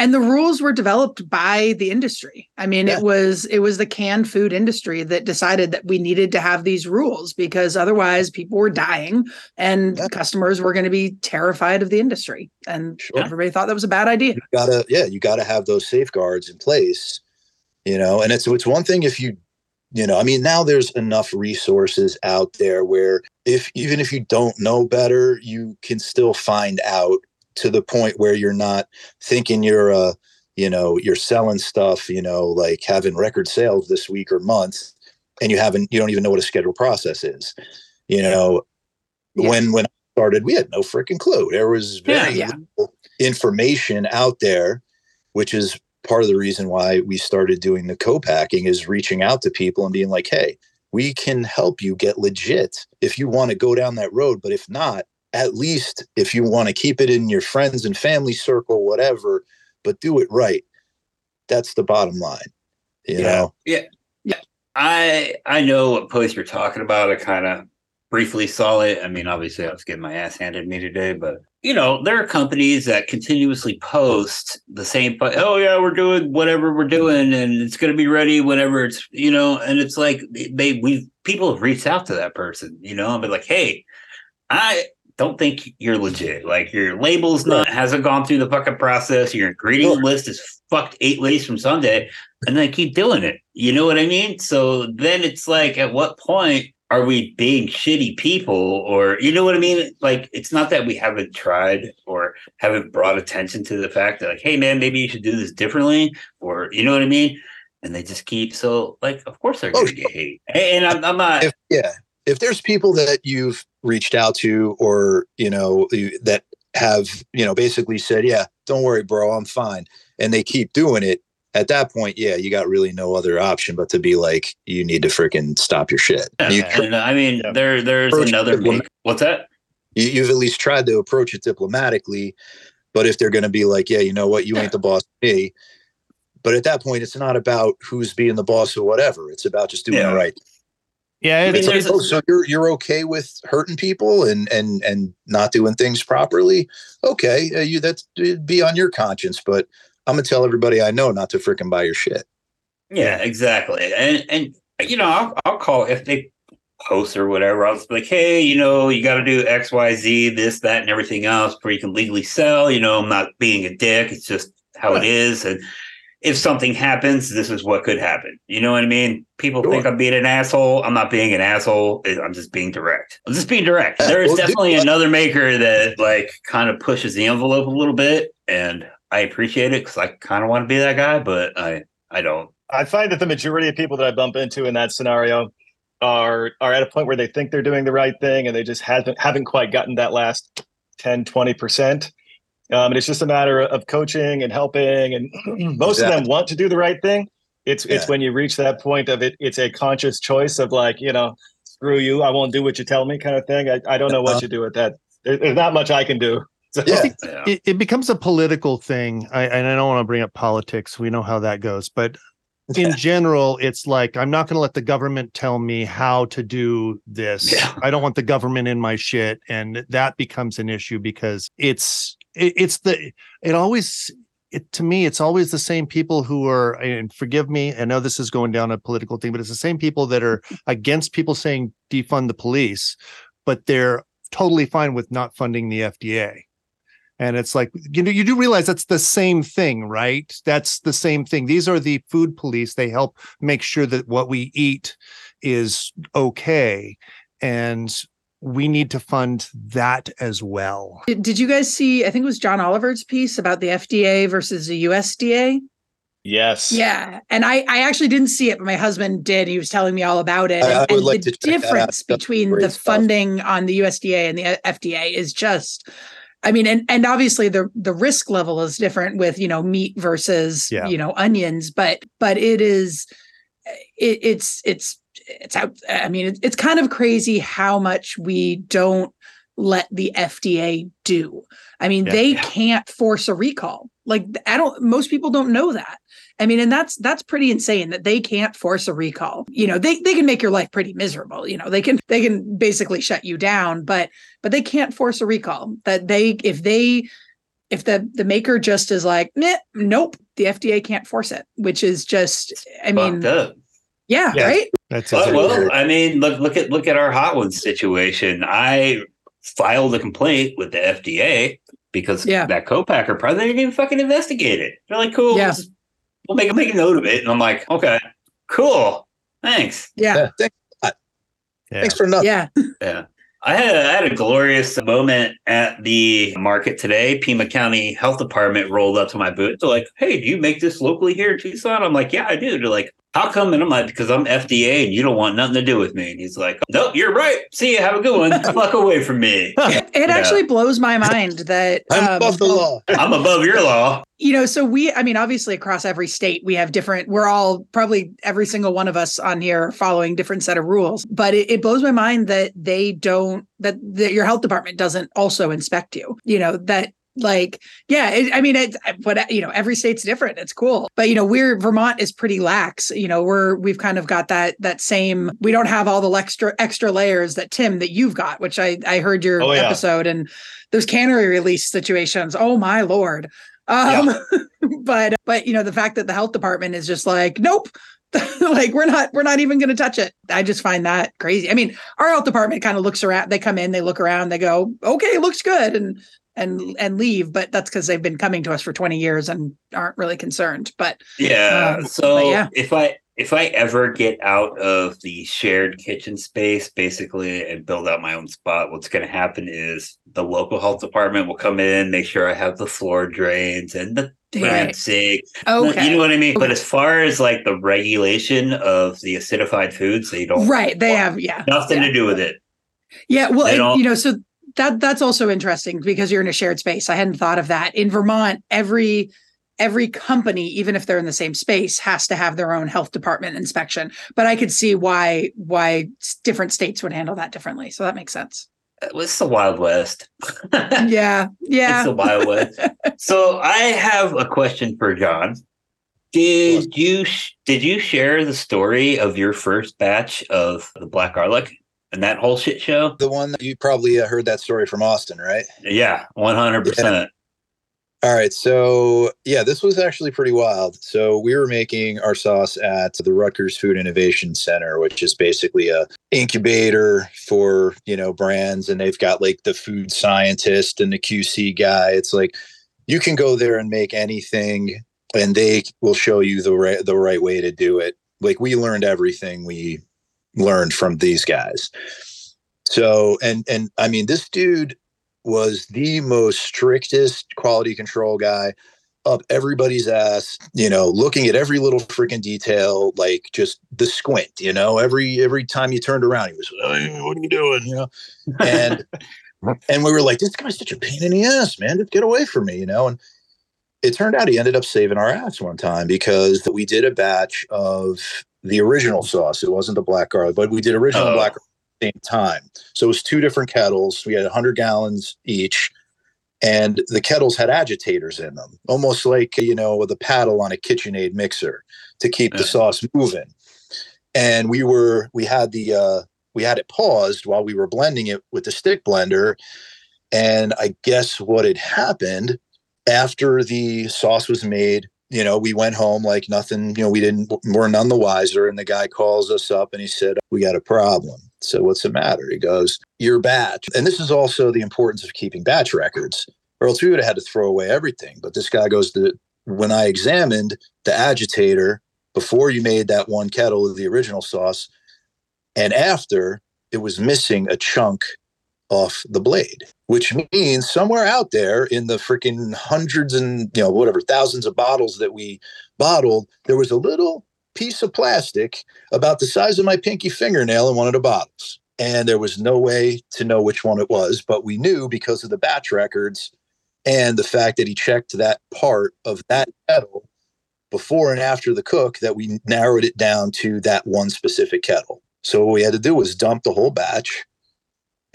and the rules were developed by the industry i mean Yeah. it was it was the canned food industry that decided that we needed to have these rules because otherwise people were dying and Yeah. customers were going to be terrified of the industry and Sure. everybody thought that was a bad idea you gotta yeah you gotta have those safeguards in place you know and it's it's one thing if you you know i mean now there's enough resources out there where if even if you don't know better you can still find out to the point where you're not thinking you're uh you know you're selling stuff you know like having record sales this week or month and you haven't you don't even know what a scheduled process is you know Yeah. when when I started we had no freaking clue there was very Yeah. little information out there which is part of the reason why we started doing the co-packing is reaching out to people and being like hey we can help you get legit if you want to go down that road but if not at least if you want to keep it in your friends and family circle whatever but do it right that's the bottom line you Yeah. know Yeah. Yeah. I I know what post you're talking about. I kind of briefly saw it. I mean, obviously, I was getting my ass handed to me today, but you know, there are companies that continuously post the same. Oh yeah, we're doing whatever we're doing, and it's going to be ready whenever it's you know. And it's like they we people have reached out to that person, you know, and be like, hey, I don't think you're legit. Like your label's not hasn't gone through the fucking process. Your ingredient Sure. list is fucked eight ways from Sunday, and they keep doing it. You know what I mean? So then it's like, at what point are we being shitty people, or you know what I mean? Like it's not that we haven't tried or haven't brought attention to the fact that like, hey man, maybe you should do this differently, or you know what I mean? And they just keep so like, of course they're Oh, gonna get hate, and I'm, I'm not. if yeah if there's people that you've reached out to or you know that have you know basically said yeah don't worry bro i'm fine and they keep doing it at that point yeah you got really no other option but to be like you need to freaking stop your shit you, Yeah, and I mean, Yeah. there there's Approach another. diplomat- What's that? you you've at least tried to approach it diplomatically but if they're going to be like yeah you know what you ain't the boss of me but at that point it's not about who's being the boss or whatever it's about just doing Yeah. the right Yeah, I mean, it's, there's oh, so you're you're okay with hurting people and and and not doing things properly? Okay, uh, you that's it'd be on your conscience, but I'm gonna tell everybody I know not to freaking buy your shit. Yeah, exactly. And and you know, I'll I'll call if they post or whatever. I'll just be like, hey, you know, you got to do X, Y, Z, this, that, and everything else before you can legally sell. You know, I'm not being a dick. It's just how it is. And if something happens, this is what could happen. You know what I mean? People Sure. think I'm being an asshole. I'm not being an asshole. I'm just being direct. I'm just being direct. There is well, definitely like- another maker that like kind of pushes the envelope a little bit, and I appreciate it because I kind of want to be that guy, but I I don't. I find that the majority of people that I bump into in that scenario are are at a point where they think they're doing the right thing and they just haven't haven't quite gotten that last 10 20% um, and it's just a matter of coaching and helping and most of them want to do the right thing. It's it's when you reach that point of it it's a conscious choice of like you know screw you i won't do what you tell me kind of thing. I, I don't know what Uh-huh. you do with that. There's not much i can do so, Yeah. Yeah. it, it becomes a political thing. I, and I don't want to bring up politics. We know how that goes. But in general, it's like I'm not going to let the government tell me how to do this. Yeah. I don't want the government in my shit, and that becomes an issue because it's it, it's the it always it to me it's always the same people who are and forgive me i know this is going down a political thing but it's the same people that are against people saying defund the police but they're totally fine with not funding the fda and it's like you know you do realize that's the same thing right that's the same thing these are the food police they help make sure that what we eat is okay and we need to fund that as well Did, did you guys see? I think it was John Oliver's piece about the FDA versus the USDA. yes Yeah, and I I actually didn't see it, but my husband did. He was telling me all about it. I- I and would like the to check that out. difference between great the stuff. funding on the USDA and the FDA is just. I mean, and and obviously the the risk level is different with you know meat versus Yeah. you know onions, but but it is it, it's it's it's out. I mean, it's, it's kind of crazy how much we don't let the FDA do. I mean, Yeah. they Yeah. can't force a recall. Like I don't most people don't know that. I mean, and that's that's pretty insane that they can't force a recall. You know, they they can make your life pretty miserable. You know, they can they can basically shut you down, but but they can't force a recall. That they if they if the the maker just is like, nope, the FDA can't force it, which is just I mean up. yeah, Yeah. right? That's Well, well, I mean, look look at look at our hot ones situation. I filed a complaint with the FDA because Yeah. that co-packer probably didn't even fucking investigate it. They're like, cool, Yeah. Let's- we'll make make a note of it. And I'm like, okay, cool, thanks. Yeah. Yeah, thanks, yeah. thanks for nothing. Yeah. Yeah. I had, I had a glorious moment at the market today. Pima County Health Department rolled up to my booth. They're like, hey, do you make this locally here in Tucson? I'm like, yeah, I do. They're like, how come? And I'm like, because I'm FDA and you don't want nothing to do with me. And he's like, nope, you're right. See you. Have a good one. Fuck away from me. It, it actually blows my mind that I'm um, above the law. I'm above your law. you know so we i mean obviously across every state we have different we're all probably every single one of us on here following different set of rules but it, it blows my mind that they don't that, that your health department doesn't also inspect you you know that like yeah it, i mean it's but you know every state's different. It's cool. But you know we're vermont is pretty lax. You know we're we've kind of got that that same we don't have all the extra extra layers that tim that you've got which i i heard your Oh, yeah. episode and those cannery release situations. Oh my lord. Um but but you know the fact that the health department is just like nope. Like we're not we're not even going to touch it. I just find that crazy. I mean our health department kind of looks around they come in they look around they go okay looks good. And and and leave but that's because they've been coming to us for 20 years and aren't really concerned but Yeah. Um, so but yeah. if I if I ever get out of the shared kitchen space, basically, and build out my own spot, what's going to happen is the local health department will come in, make sure I have the floor drains and the Right. sink. okay You know what I mean? But as far as like the regulation of the acidified foods, they don't right they have yeah nothing yeah. to do with it. Yeah, well, and, you know, so that that's also interesting because you're in a shared space. I hadn't thought of that. In Vermont, every every company, even if they're in the same space, has to have their own health department inspection. But I could see why why different states would handle that differently. So that makes sense. It's the Wild West. Yeah, yeah. It's the Wild West. so I have a question for John. Did you did you share the story of your first batch of the black garlic and that whole shit show? The one that you probably uh, heard that story from Austin, right? Yeah, one hundred percent. All right. So, yeah, this was actually pretty wild. So, we were making our sauce at the Rutgers Food Innovation Center, which is basically a incubator for, you know, brands and they've got like the food scientist and the QC guy. It's like you can go there and make anything and they will show you the right the right way to do it. Like we learned everything we learned from these guys. So, and and I mean this dude was the most strictest quality control guy up everybody's ass, you know, looking at every little freaking detail, like just the squint, you know, every every time you turned around, he was, oh, "Hey, what are you doing? You know, and and we were like, this guy's such a pain in the ass, man. Just get away from me, you know. And it turned out he ended up saving our ass one time because we did a batch of the original sauce. It wasn't the black garlic, but we did original Oh. black garlic at the same time. So it was two different kettles. We had 100 gallons each, and the kettles had agitators in them, almost like you know with a paddle on a KitchenAid mixer to keep the sauce moving. And we were we had the uh, we had it paused while we were blending it with the stick blender. And I guess what had happened after the sauce was made, you know, we went home like nothing, you know, we didn't, we're none the wiser. And the guy calls us up and he said, We got a problem. So what's the matter? He goes, Your batch. And this is also the importance of keeping batch records, or else we would have had to throw away everything. But this guy goes, When I examined the agitator before you made that one kettle of the original sauce, and after it was missing a chunk off the blade, which means somewhere out there in the freaking hundreds and you know whatever thousands of bottles that we bottled, there was a little piece of plastic about the size of my pinky fingernail in one of the bottles. And there was no way to know which one it was, but we knew because of the batch records and the fact that he checked that part of that kettle before and after the cook that we narrowed it down to that one specific kettle. So what we had to do was dump the whole batch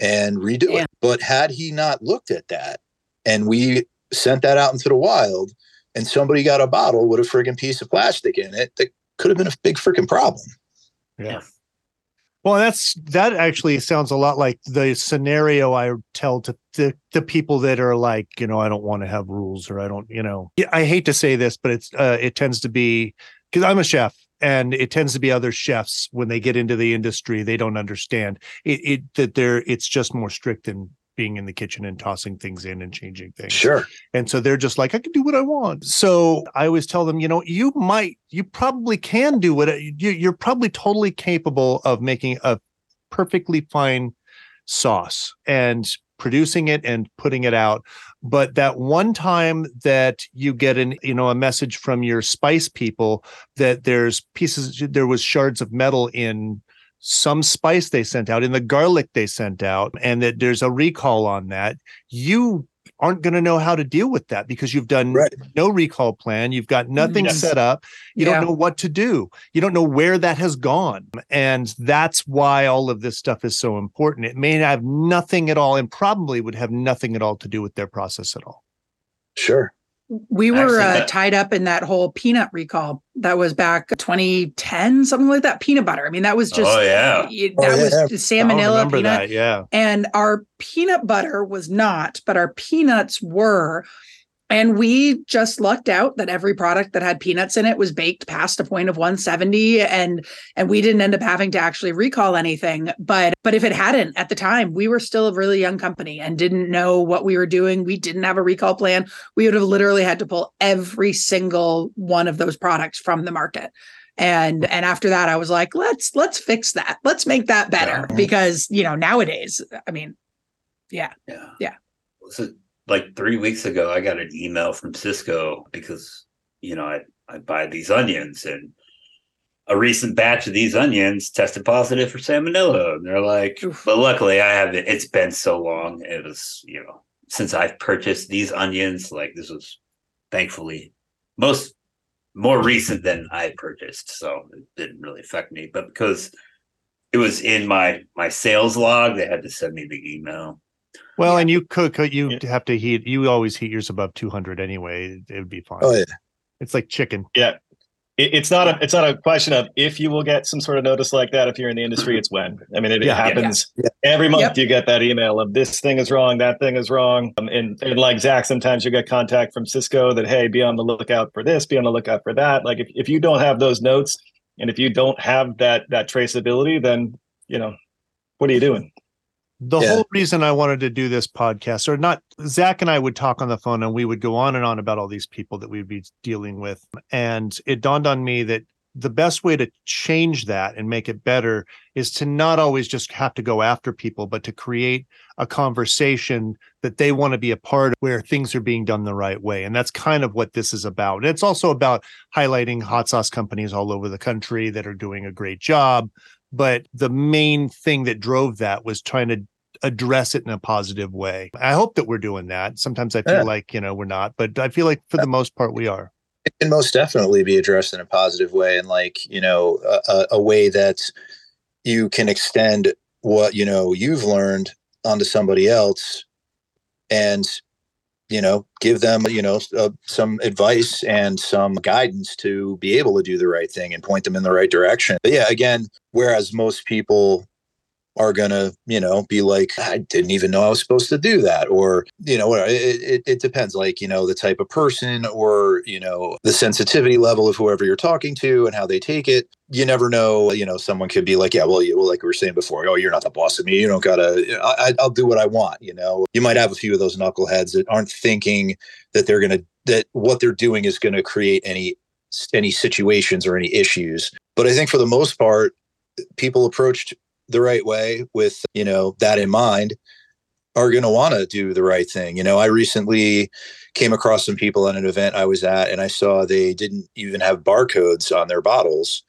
and redo Yeah. it. But had he not looked at that and we sent that out into the wild, and somebody got a bottle with a friggin' piece of plastic in it that could have been a big freaking problem. Yeah. Well, that's that actually sounds a lot like the scenario I tell to the, the people that are like, you know, I don't want to have rules or I don't, you know, I hate to say this, but it's uh, it tends to be because I'm a chef and it tends to be other chefs when they get into the industry they don't understand it, it that they're it's just more strict than being in the kitchen and tossing things in and changing things. Sure. And so they're just like, I can do what I want. So I always tell them, you know, you might, you probably can do what you, you're probably totally capable of making a perfectly fine sauce and producing it and putting it out. But that one time that you get an you know a message from your spice people that there's pieces there was shards of metal in some spice they sent out in the garlic they sent out and that there's a recall on that you aren't going to know how to deal with that because you've done right. no recall plan you've got mm-hmm. nothing yes. set up you yeah. don't know what to do you don't know where that has gone and that's why all of this stuff is so important it may have nothing at all and probably would have nothing at all to do with their process at all sure we were uh, tied up in that whole peanut recall that was back 2010, something like that. Peanut butter. I mean, that was just oh yeah, that oh, yeah. was salmonella peanut. That, yeah, and our peanut butter was not, but our peanuts were. And we just lucked out that every product that had peanuts in it was baked past a point of 170 and and we didn't end up having to actually recall anything. But but if it hadn't at the time, we were still a really young company and didn't know what we were doing. We didn't have a recall plan. We would have literally had to pull every single one of those products from the market and and after that i was like let's let's fix that let's make that better yeah. because you know nowadays i mean yeah yeah yeah so like three weeks ago, I got an email from Sysco because you know I I buy these onions and a recent batch of these onions tested positive for salmonella. And they're like, Oof. but luckily I haven't. It's been so long. It was you know since I've purchased these onions. Like this was thankfully most more recent than I purchased, so it didn't really affect me. But because it was in my my sales log, they had to send me the email. Well, yeah. and you cook, you yeah. have to heat. You always heat yours above 200 anyway. It would be fine. Oh yeah, it's like chicken. Yeah, it, it's not a it's not a question of if you will get some sort of notice like that. If you're in the industry, it's when. I mean, it, yeah, it happens every month. Yep. You get that email of this thing is wrong, that thing is wrong, um, and, and like Zac, sometimes you get contact from Sysco that hey, be on the lookout for this, be on the lookout for that. Like if if you don't have those notes and if you don't have that that traceability, then you know what are you doing? The yeah. whole reason I wanted to do this podcast, or not, Zac and I would talk on the phone and we would go on and on about all these people that we'd be dealing with. And it dawned on me that the best way to change that and make it better is to not always just have to go after people, but to create a conversation that they want to be a part of where things are being done the right way. And that's kind of what this is about. And it's also about highlighting hot sauce companies all over the country that are doing a great job. But the main thing that drove that was trying to address it in a positive way. I hope that we're doing that. Sometimes I feel yeah. like, you know, we're not, but I feel like for the most part we are. It can most definitely be addressed in a positive way and like, you know, a, a way that you can extend what, you know, you've learned onto somebody else and you know give them you know uh, some advice and some guidance to be able to do the right thing and point them in the right direction. But yeah again whereas most people are going to, you know, be like, I didn't even know I was supposed to do that. Or, you know, it, it, it, depends, like, you know, the type of person or, you know, the sensitivity level of whoever you're talking to and how they take it. You never know, you know, someone could be like, yeah, well, you, well like we were saying before, oh, you're not the boss of me. You don't got to, I, I'll do what I want. You know, you might have a few of those knuckleheads that aren't thinking that they're going to, that what they're doing is going to create any, any situations or any issues. But I think for the most part, people approached the right way with you know that in mind are going to want to do the right thing. You know i recently came across some people at an event i was at and i saw they didn't even have barcodes on their bottles.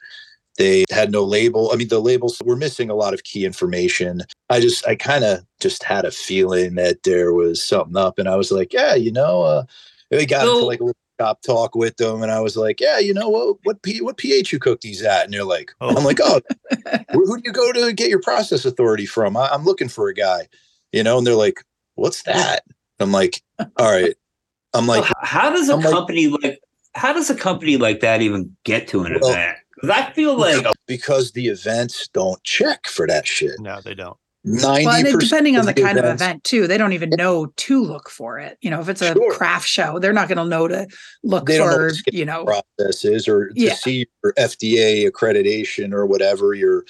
They had no label i mean the labels were missing a lot of key information. I just i kind of just had a feeling that there was something up and i was like yeah you know uh we got into like a little shop talk with them, and I was like, "Yeah, you know what? What P, what pH you cook these at?" And they're like, oh. "I'm like, oh, who do you go to get your process authority from? I, I'm looking for a guy, you know." And they're like, "What's that?" I'm like, "All right." I'm like, Well, how does a I'm like- company like how does a company like that even get to an Well- event? Because I feel like because the events don't check for that shit. No, they don't. Ninety Well, and it- percent depending on the kind of event too, they don't even know to look for it. You know, if it's a Sure. craft show, they're not going to know to look They don't know for, you know, processes or to Yeah. see your FDA accreditation or whatever your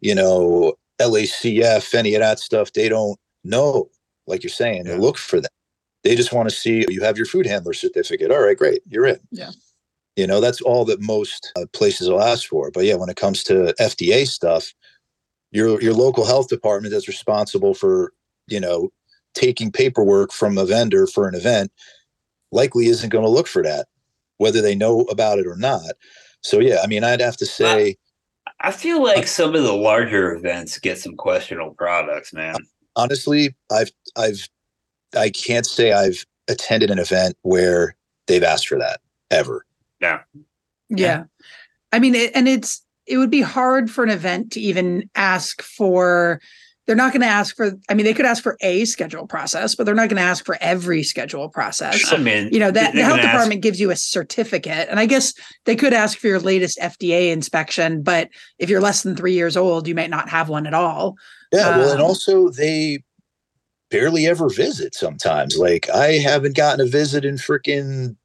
you know LACF any of that stuff they don't know like you're saying Yeah. to look for that they just want to see you have your food handler certificate all right great you're in Yeah. you know that's all that most uh, places will ask for but yeah when it comes to FDA stuff your your local health department that's responsible for you know taking paperwork from a vendor for an event likely isn't going to look for that whether they know about it or not so yeah i mean i'd have to say I feel like some of the larger events get some questionable products, man. honestly i've i've i can't say i've attended an event where they've asked for that ever yeah. Yeah. I mean, it, and it's, it would be hard for an event to even ask for, they're not going to ask for, I mean, they could ask for a schedule process, but they're not going to ask for every schedule process. I mean, you know that the health can ask- department gives you a certificate and i guess they could ask for your latest fda inspection but if you're less than three years old you might not have one at all. Yeah well and Um, also they barely ever visit sometimes. Like i haven't gotten a visit in freaking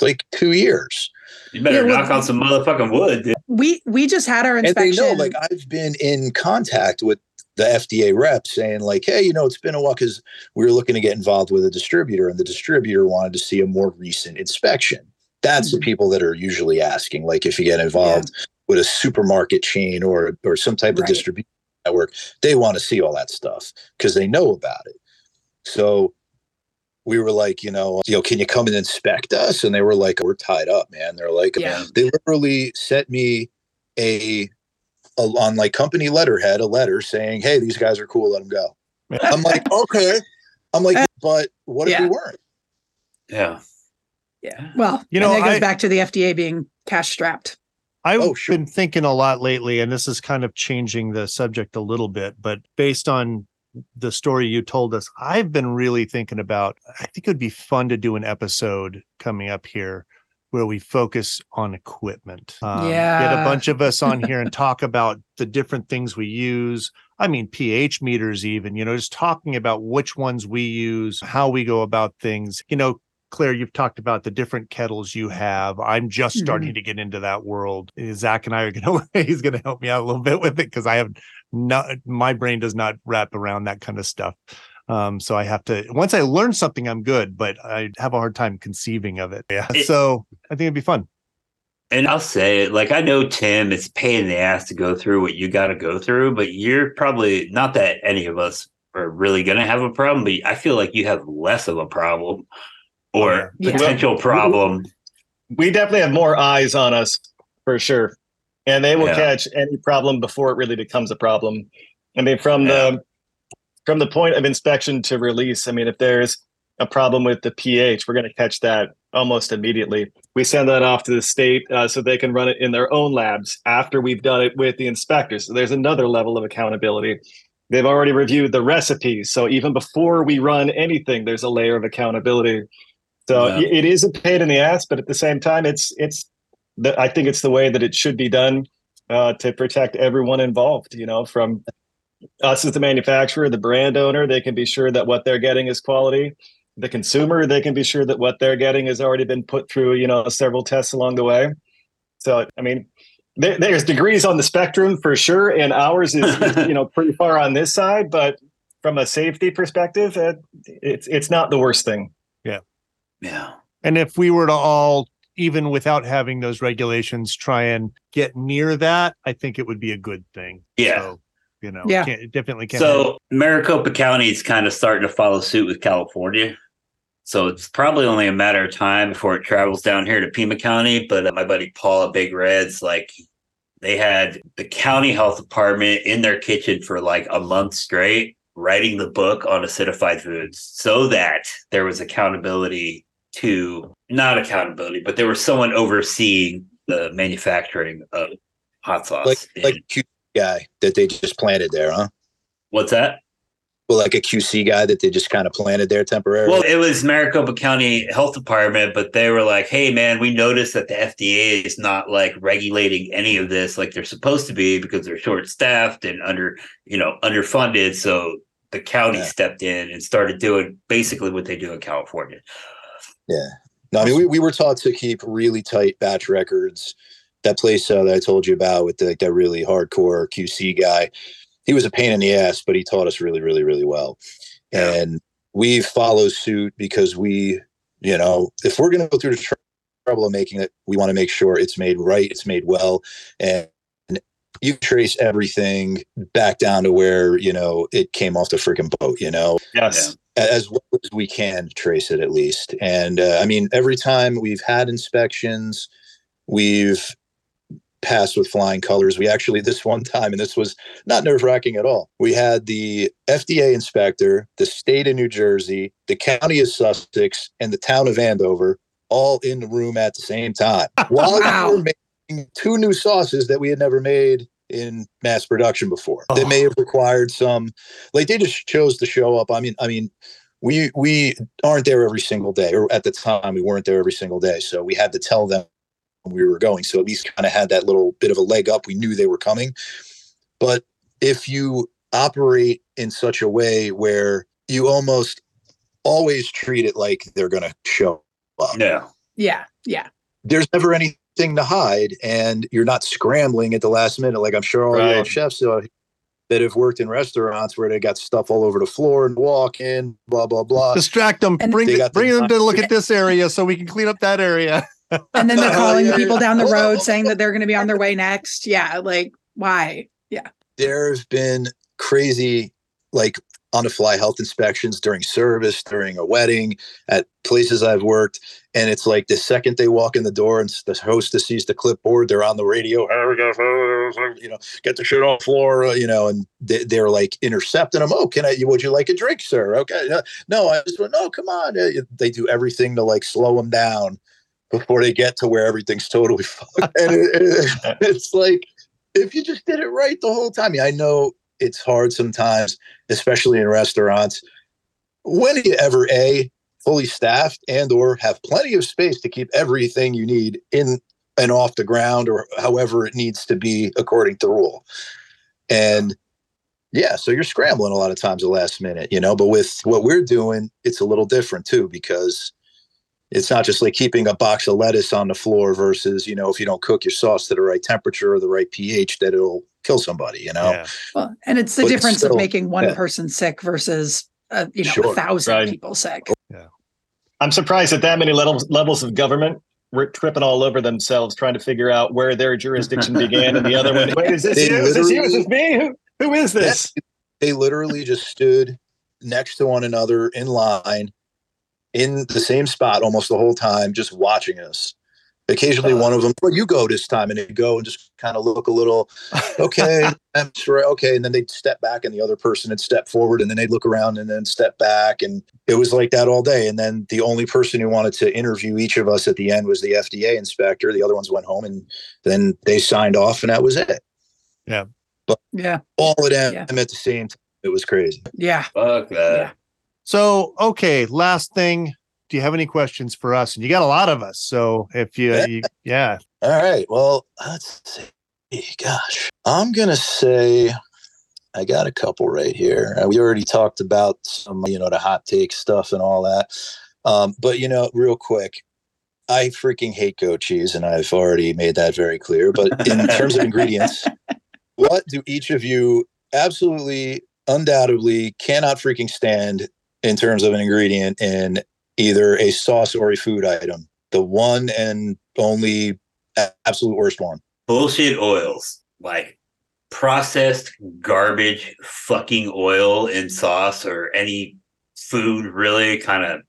like two years You better Yeah, well- knock on some motherfucking wood. Dude. we we just had our and they inspection know like i've been in contact with the fda rep saying like hey you know it's been a while because we were looking to get involved with a distributor and the distributor wanted to see a more recent inspection that's the Mhm. people that are usually asking like if you get involved with a supermarket chain or or some type of distribution network they want to see all that stuff because they know about it so we were like you know you know can you come and inspect us? And they were like we're tied up man. They're like yeah. they literally sent me a, a on like company letterhead a letter saying hey these guys are cool let them go. I'm like okay. I'm like uh, but what if we weren't? Yeah. yeah. Well You you know, know that goes I- back to the fda being cash strapped. I've Oh, sure. been thinking a lot lately, and this is kind of changing the subject a little bit, but based on the story you told us, I've been really thinking about I think it would be fun to do an episode coming up here where we focus on equipment. Um, Get a bunch of us on here and talk about the different things we use. I mean, pH meters, even, you know, just talking about which ones we use, how we go about things. You know, Claire, you've talked about the different kettles you have. I'm just starting to get into that world. Zac and I are going to, he's going to help me out a little bit with it because I have not, my brain does not wrap around that kind of stuff. Um, so I have to, once I learn something, I'm good, but I have a hard time conceiving of it. Yeah. It- so I think it'd be fun. And I'll say it like I know Tim, it's a pain in the ass to go through what you got to go through, but you're probably not that any of us are really going to have a problem, but I feel like you have less of a problem or Yeah. potential problem. we definitely have more eyes on us for sure and they will Yeah. catch any problem before it really becomes a problem i mean from Yeah. the from the point of inspection to release i mean if there's a problem with the ph we're going to catch that almost immediately we send that off to the state uh, so they can run it in their own labs after we've done it with the inspectors so there's another level of accountability they've already reviewed the recipes so even before we run anything there's a layer of accountability so Yeah. it is a pain in the ass, but at the same time, it's it's the, I think it's the way that it should be done uh, to protect everyone involved. You know, from us as the manufacturer, the brand owner, they can be sure that what they're getting is quality. The consumer, they can be sure that what they're getting has already been put through, you know, several tests along the way. So, I mean, there, there's degrees on the spectrum for sure, and ours is, is, you know pretty far on this side. But from a safety perspective, it, it's it's not the worst thing. Yeah, yeah. And if we were to all, even without having those regulations, try and get near that, I think it would be a good thing. Yeah. So, you know, Yeah. can't, it definitely can't. So Maricopa County is kind of starting to follow suit with California. So it's probably only a matter of time before it travels down here to Pima County. But uh, my buddy Paul at Big Reds, like they had the county health department in their kitchen for like a month straight, writing the book on acidified foods so that there was accountability to not accountability, but there was someone overseeing the manufacturing of hot sauce. like in- like cute guy that they just planted there huh what's that? well, like a QC guy that they just kind of planted there temporarily. Well, it was Maricopa County Health Department, but they were like, "Hey, man, we noticed that the FDA is not like regulating any of this like they're supposed to be because they're short staffed and under, you know, underfunded." So the county Yeah. stepped in and started doing basically what they do in California. Yeah. No, I mean, we, we were taught to keep really tight batch records. That place uh, that I told you about with the, like, that really hardcore QC guy, he was a pain in the ass, but he taught us really, really, really well. Yeah. And we follow suit because we, you know, if we're going to go through the trouble of making it, we want to make sure it's made right, it's made well, and you trace everything back down to where you know it came off the freaking boat. You know, Yes. as well as we can trace it at least. And uh, I mean, every time we've had inspections, we've passed with flying colors. We actually, this one time, and this was not nerve wracking at all, we had the FDA inspector, the state of New Jersey, the county of Sussex, and the town of Andover all in the room at the same time while Wow. we were making two new sauces that we had never made in mass production before. they oh. may have required some like they just chose to show up. I mean, I mean, we we aren't there every single day, or at the time we weren't there every single day. So we had to tell them when we were going. So at least kind of had that little bit of a leg up. We knew they were coming. But if you operate in such a way where you almost always treat it like they're going to show up, Yeah. Yeah. Yeah. there's never anything to hide, and you're not scrambling at the last minute. Like I'm sure all your Right. chefs uh, that have worked in restaurants where they got stuff all over the floor and walk in, blah blah blah. Distract them. And- bring the- bring them to look at this area so we can clean up that area. And then they're calling the yeah. people down the road saying that they're going to be on their way next. Yeah. Like, why? Yeah. There's been crazy, like on the fly health inspections during service, during a wedding, at places I've worked. And it's like the second they walk in the door and the hostess sees the clipboard, they're on the radio. "Here we go, you know, get the shit on the floor, uh, you know, and they, they're like intercepting them. Oh, can I? Would you like a drink, sir? Okay, no, I just went. No, come on. They do everything to like slow them down before they get to where everything's totally fucked. And it, it- it's like if you just did it right the whole time. Yeah, I know it's hard sometimes, especially in restaurants. When do you ever a fully staffed and or have plenty of space to keep everything you need in and off the ground or however it needs to be according to rule and yeah so you're scrambling a lot of times the last minute you know but with what we're doing it's a little different too because it's not just like keeping a box of lettuce on the floor versus you know if you don't cook your sauce to the right temperature or the right ph that it'll kill somebody you know Yeah. Well, and it's the But difference still, of making one yeah. person sick versus, uh, you know, a thousand right. people sick. Yeah. I'm surprised that that many levels levels of government were tripping all over themselves trying to figure out where their jurisdiction began and the other one. Wait, is this They you? Is this you? Is this me? Who, who is this? they literally just stood next to one another in line in the same spot almost the whole time just watching us occasionally uh, one of them well you go this time and they go and just kind of look a little okay i'm sure okay and then they'd step back and the other person would step forward and then they'd look around and then step back and it was like that all day and then the only person who wanted to interview each of us at the end was the fda inspector the other ones went home and then they signed off and that was it Yeah, but Yeah. all of them Yeah. at the same time it was crazy Yeah. Fuck that. Yeah. So, okay, last thing. Do you have any questions for us? And you got a lot of us. So if you, Yeah. you yeah, All right. Well, let's see. Gosh, I'm gonna say I got a couple right here. We already talked about some, you know, the hot take stuff and all that. Um, but you know, real quick, I freaking hate goat cheese, and I've already made that very clear. But in terms of ingredients, what do each of you absolutely, undoubtedly cannot freaking stand in terms of an ingredient in either a sauce or a food item? The one and only absolute worst one. Bullshit oils. Like processed garbage fucking oil in sauce or any food really kind of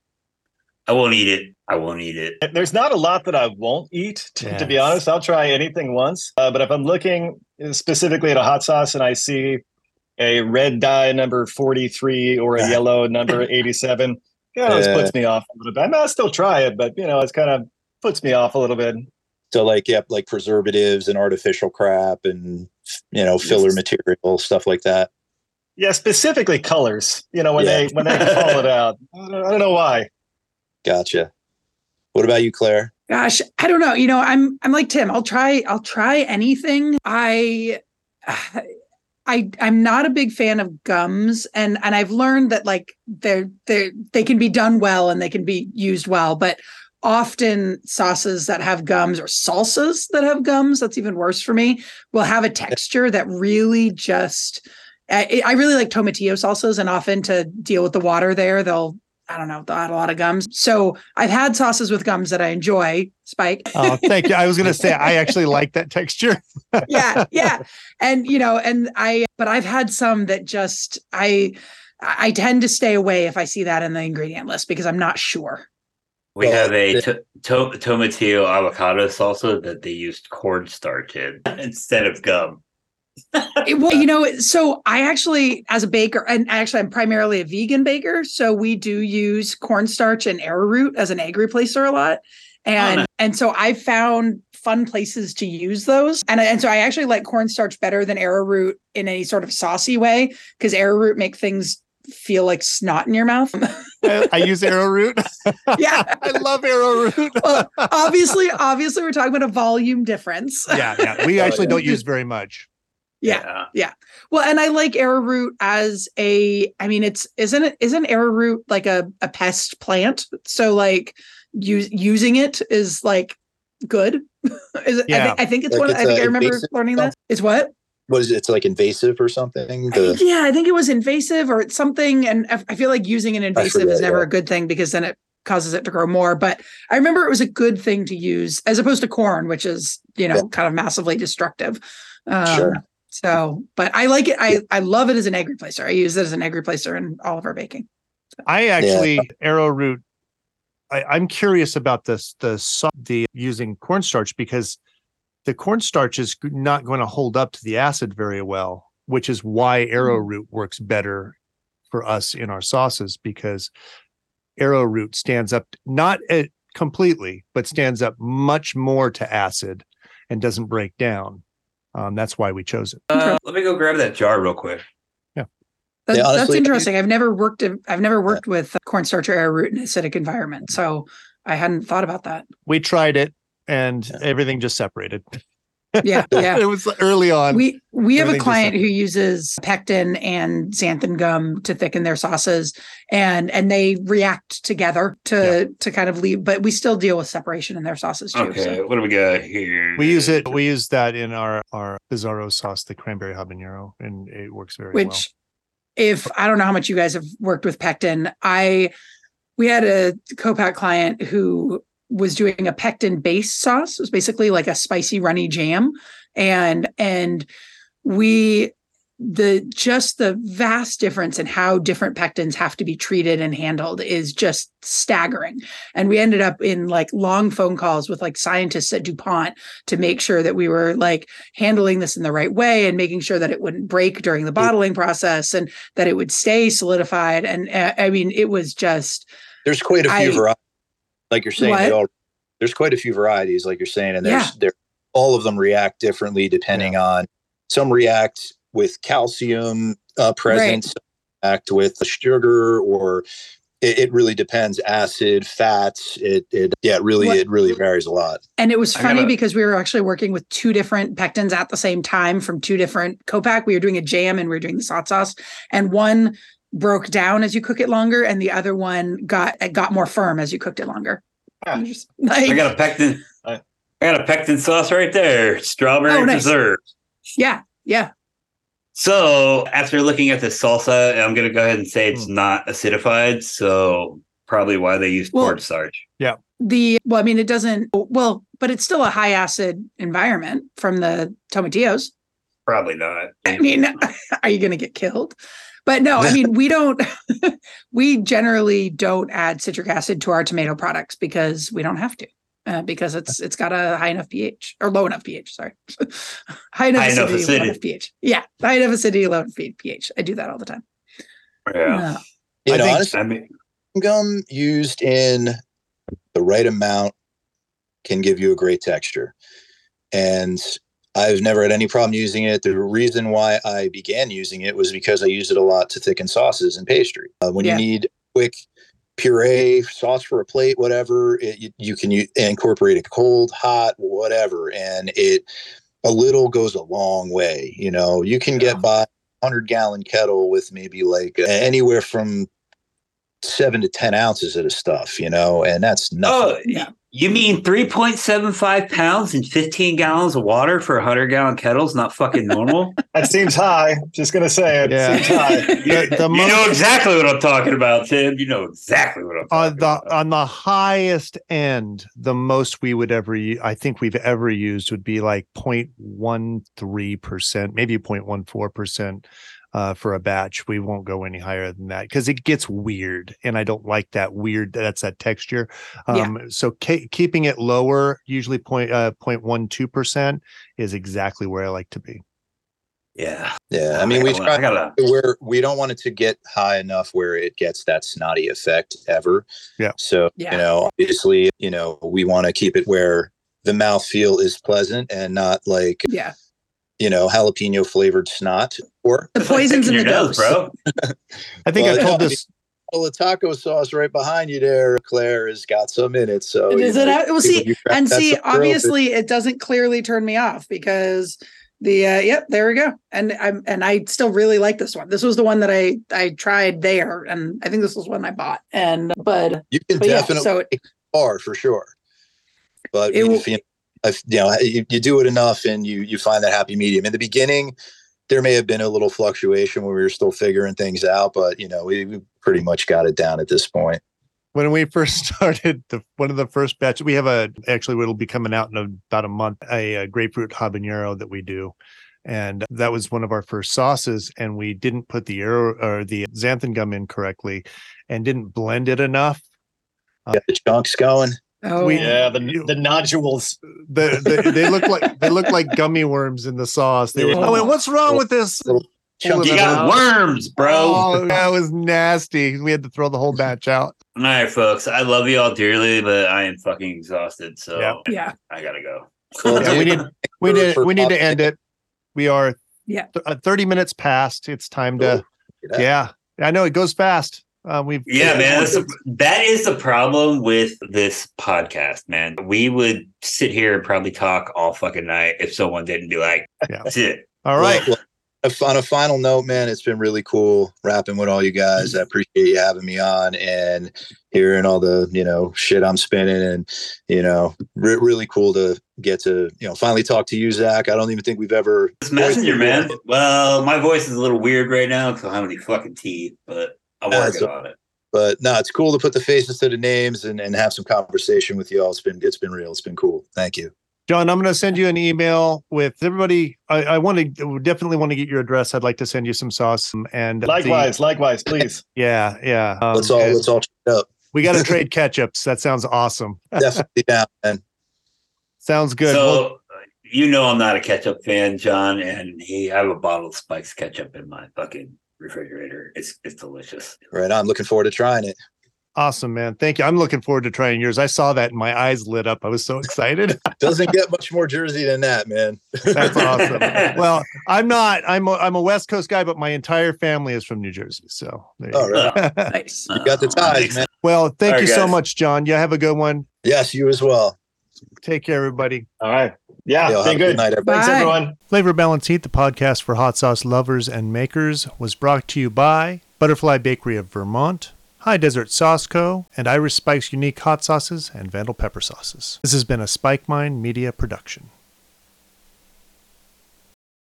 I won't eat it. I won't eat it. There's not a lot that I won't eat, to, to be honest. I'll try anything once. Uh, but if I'm looking specifically at a hot sauce and I see a red dye number 43 or a yellow number 87, yeah, this Yeah. puts me off a little bit. I mean, I'll still try it, but, you know, it's kind of puts me off a little bit. So like yeah, like preservatives and artificial crap and you know filler Yes. material stuff like that. Yeah, specifically colors. You know, when Yeah. they when they call it out. I don't, I don't know why. Gotcha. What about you, Claire? Gosh, I don't know. You know, I'm I'm like Tim. I'll try I'll try anything. I I I'm not a big fan of gums and and I've learned that like they're they they can be done well and they can be used well, but often sauces that have gums or salsas that have gums, that's even worse for me, will have a texture that really just I, I really like tomatillo salsas and often to deal with the water there, they'll I don't know, they'll add a lot of gums. So I've had sauces with gums that I enjoy, Spike. Oh, thank you. I was going to say I actually like that texture. yeah, yeah. And you know, and I but I've had some that just I I tend to stay away if I see that in the ingredient list because I'm not sure. We have a to- to- tomatillo avocado salsa that they used cornstarch in instead of gum. Well, you know, so I actually, as a baker, and actually, I'm primarily a vegan baker, so we do use cornstarch and arrowroot as an egg replacer a lot, oh, and nice. and so I found fun places to use those, and and so I actually like cornstarch better than arrowroot in any sort of saucy way because arrowroot make things feel like snot in your mouth. I, I use arrowroot. yeah, I love arrowroot. well, obviously, obviously, we're talking about a volume difference. yeah, yeah. We actually don't use very much. Yeah. Yeah. Well, and I like arrowroot as a. I mean, it's isn't it isn't arrowroot like a a pest plant? So like, use using it is like good. is it, I, Yeah. think, I think it's Like one. it's I think I remember invasive learning that. Is what? What is it? It's like invasive or something? I- The, yeah, I think it was invasive or it's something, and I- I feel like using an invasive is never yeah. a good thing because then it causes it to grow more. But I remember it was a good thing to use as opposed to corn, which is you know Yeah. kind of massively destructive. Um, Sure. So, but I like it. I I love it as an egg replacer. I use it as an egg replacer in all of our baking. I actually arrowroot. I, I'm curious about this the the using cornstarch because the cornstarch is not going to hold up to the acid very well, which is why arrowroot mm-hmm. works better for us in our sauces because arrowroot stands up not completely, but stands up much more to acid and doesn't break down. Um, that's why we chose it. Uh, let me go grab that jar real quick. That, Yeah, that's honestly, interesting. I've never worked. I've never worked with cornstarch or arrowroot in acidic environment, so I hadn't thought about that. We tried it and Yeah. everything just separated. Yeah, yeah. it was early on. We we have a client who uses pectin and xanthan gum to thicken their sauces, and and they react together to to kind of leave. But we still deal with separation in their sauces too. Okay, So. what do we got here? We use it. We use that in our our Bizarro sauce, the cranberry habanero, and it works very well. which if I don't know how much you guys have worked with pectin, I we had a co-pack client who was doing a pectin based sauce. It was basically like a spicy runny jam. And and we the just the vast difference in how different pectins have to be treated and handled is just staggering. And we ended up in like long phone calls with like scientists at DuPont to make sure that we were like handling this in the right way and making sure that it wouldn't break during the bottling process and that it would stay solidified. And uh, I mean, it was just there's quite a few I- varieties. Like you're saying, they all, there's quite a few varieties, like you're saying, and there's Yeah. there all of them react differently depending on some react with calcium uh, present, some react with the sugar, or it, it really depends. Acid, fats, it it yeah, it really What- it really varies a lot. And it was funny gotta- because we were actually working with two different pectins at the same time from two different co-pack. We were doing a jam and we were doing the hot sauce, and one broke down as you cook it longer, and the other one got it got more firm as you cooked it longer. Ah. Just like- I got a pectin. I got a pectin sauce right there. Strawberry Oh, nice. preserve. yeah, yeah. So after looking at the salsa, I'm gonna go ahead and say it's not acidified. So probably why they use Well- cornstarch. Yeah. The well, I mean, it doesn't well, but it's still a high acid environment from the tomatillos. Probably not. I mean, are you going to get killed? But no, I mean, we don't, we generally don't add citric acid to our tomato products because we don't have to. Uh, because it's it's got a high enough pH or low enough pH. Sorry, high enough High enough acidity, low enough pH. Yeah, high enough acidity, low enough pH. I do that all the time. Yeah. Uh, You I know, think- honestly, I mean, gum used in the right amount can give you a great texture. And I've never had any problem using it. The reason why I began using it was because I use it a lot to thicken sauces and pastry. Uh, when Yeah. you need quick puree, sauce for a plate, whatever, it, you, you can incorporate it cold, hot, whatever, and it a little goes a long way. You know, you can Yeah. get by a hundred gallon kettle with maybe like uh, anywhere from seven to ten ounces of the stuff. You know, and that's nothing. Oh, Yeah. You mean 3.75 pounds and 15 gallons of water for a 100 gallon kettle is Not fucking normal? That seems high. Just gonna say it Yeah. seems high. you, The- the you know exactly what I'm talking about, Tim. You know exactly what I'm on talking the about. on the highest end, the most we would ever I think we've ever used would be like 0.13 percent, maybe 0.14 percent. Uh, for a batch, we won't go any higher than that because it gets weird, and I don't like that weird. That's that texture. Yeah. Um, so ke- keeping it lower, usually point uh, 0.12 percent, is exactly where I like to be. yeah. Yeah, I mean, we gotta- try I gotta. where we don't want it to get high enough where it gets that snotty effect ever. Yeah. So, Yeah. you know, obviously, you know, we want to keep it where the mouthfeel is pleasant and not like, yeah. You know, jalapeno flavored snot or The It's like poison's in the your dose. nose, bro. I think Well, I told this. well, the taco sauce right behind you there, Claire, has got some in it. So, you Does it know, have- well, see, and see, obviously, it doesn't clearly turn me off because the uh, yep, there we go. And I'm and I still really like this one. This was the one that I I tried there, and I think this was one I bought. And but you can but yeah, so it, are for sure. But It will- if you, if, you know, you, you do it enough and you you find that happy medium. In the beginning, there may have been a little fluctuation when we were still figuring things out, but you know, we, we pretty much got it down at this point. when we first started the one of the first batches we have a actually it'll be coming out in about a month a, a grapefruit habanero that we do and that was one of our first sauces and we didn't put the arrow or the xanthan gum in correctly and didn't blend it enough Got the chunks going. Oh We- Yeah, the the nodules. the, the, they look like they look like gummy worms in the sauce they were oh and what's wrong with this Chunky You got out. worms, bro. oh that was nasty we had to throw the whole batch out All right, folks. I love you all dearly, but I am fucking exhausted. So Yeah. yeah, I gotta go. Well, Yeah, we need we need we need to end it we are Yeah. th- uh, 30 minutes past it's time to Yeah. Yeah, I know it goes fast. Uh, we've Yeah, man. That's the, that is the problem with this podcast, man. We would sit here and probably talk all fucking night if someone didn't be like, Yeah. that's it. all right. Well, well, on a final note, man, it's been really cool rapping with all you guys. I appreciate you having me on and hearing all the, you know, shit I'm spinning and, you know, re- really cool to get to, you know, finally talk to you, Zac. I don't even think we've ever. It's messenger, man. Well, my voice is a little weird right now because I don't have any fucking teeth, but I'm Yeah, working so- on it. But no, it's cool to put the faces to the names and, and have some conversation with y'all. It's been it's been real. It's been cool. Thank you. John, I'm going to send you an email with everybody. I, I want to definitely want to get your address. I'd like to send you some sauce and the- Likewise, likewise, please. yeah, yeah. Um, let's all and let's all check up. we got to trade ketchups. That sounds awesome. Definitely down, man. Sounds good. So Well, you know I'm not a ketchup fan, John, and he I have a bottle of Spike's ketchup in my fucking refrigerator. It's it's delicious. Right on. Looking forward to trying it. awesome, man. Thank you. I'm looking forward to trying yours. I saw that and my eyes lit up. I was so excited. Doesn't get much more Jersey than that, man. That's awesome. well, I'm not. I'm a, I'm a West Coast guy, but my entire family is from New Jersey. So there you oh, All go. right. nice. You got the Oh, ties, man. Well, thank All you right, so much, John. You have a good one. Yes, you as well. Take care, everybody. All right. Yeah, Y'all be have a good. night, everybody. Thanks, everyone. Flavor Balance Heat, the podcast for hot sauce lovers and makers, was brought to you by Butterfly Bakery of Vermont, High Desert Sauce Co., and Irish Spike's unique hot sauces and Vandal pepper sauces. This has been a Spike Mine Media production.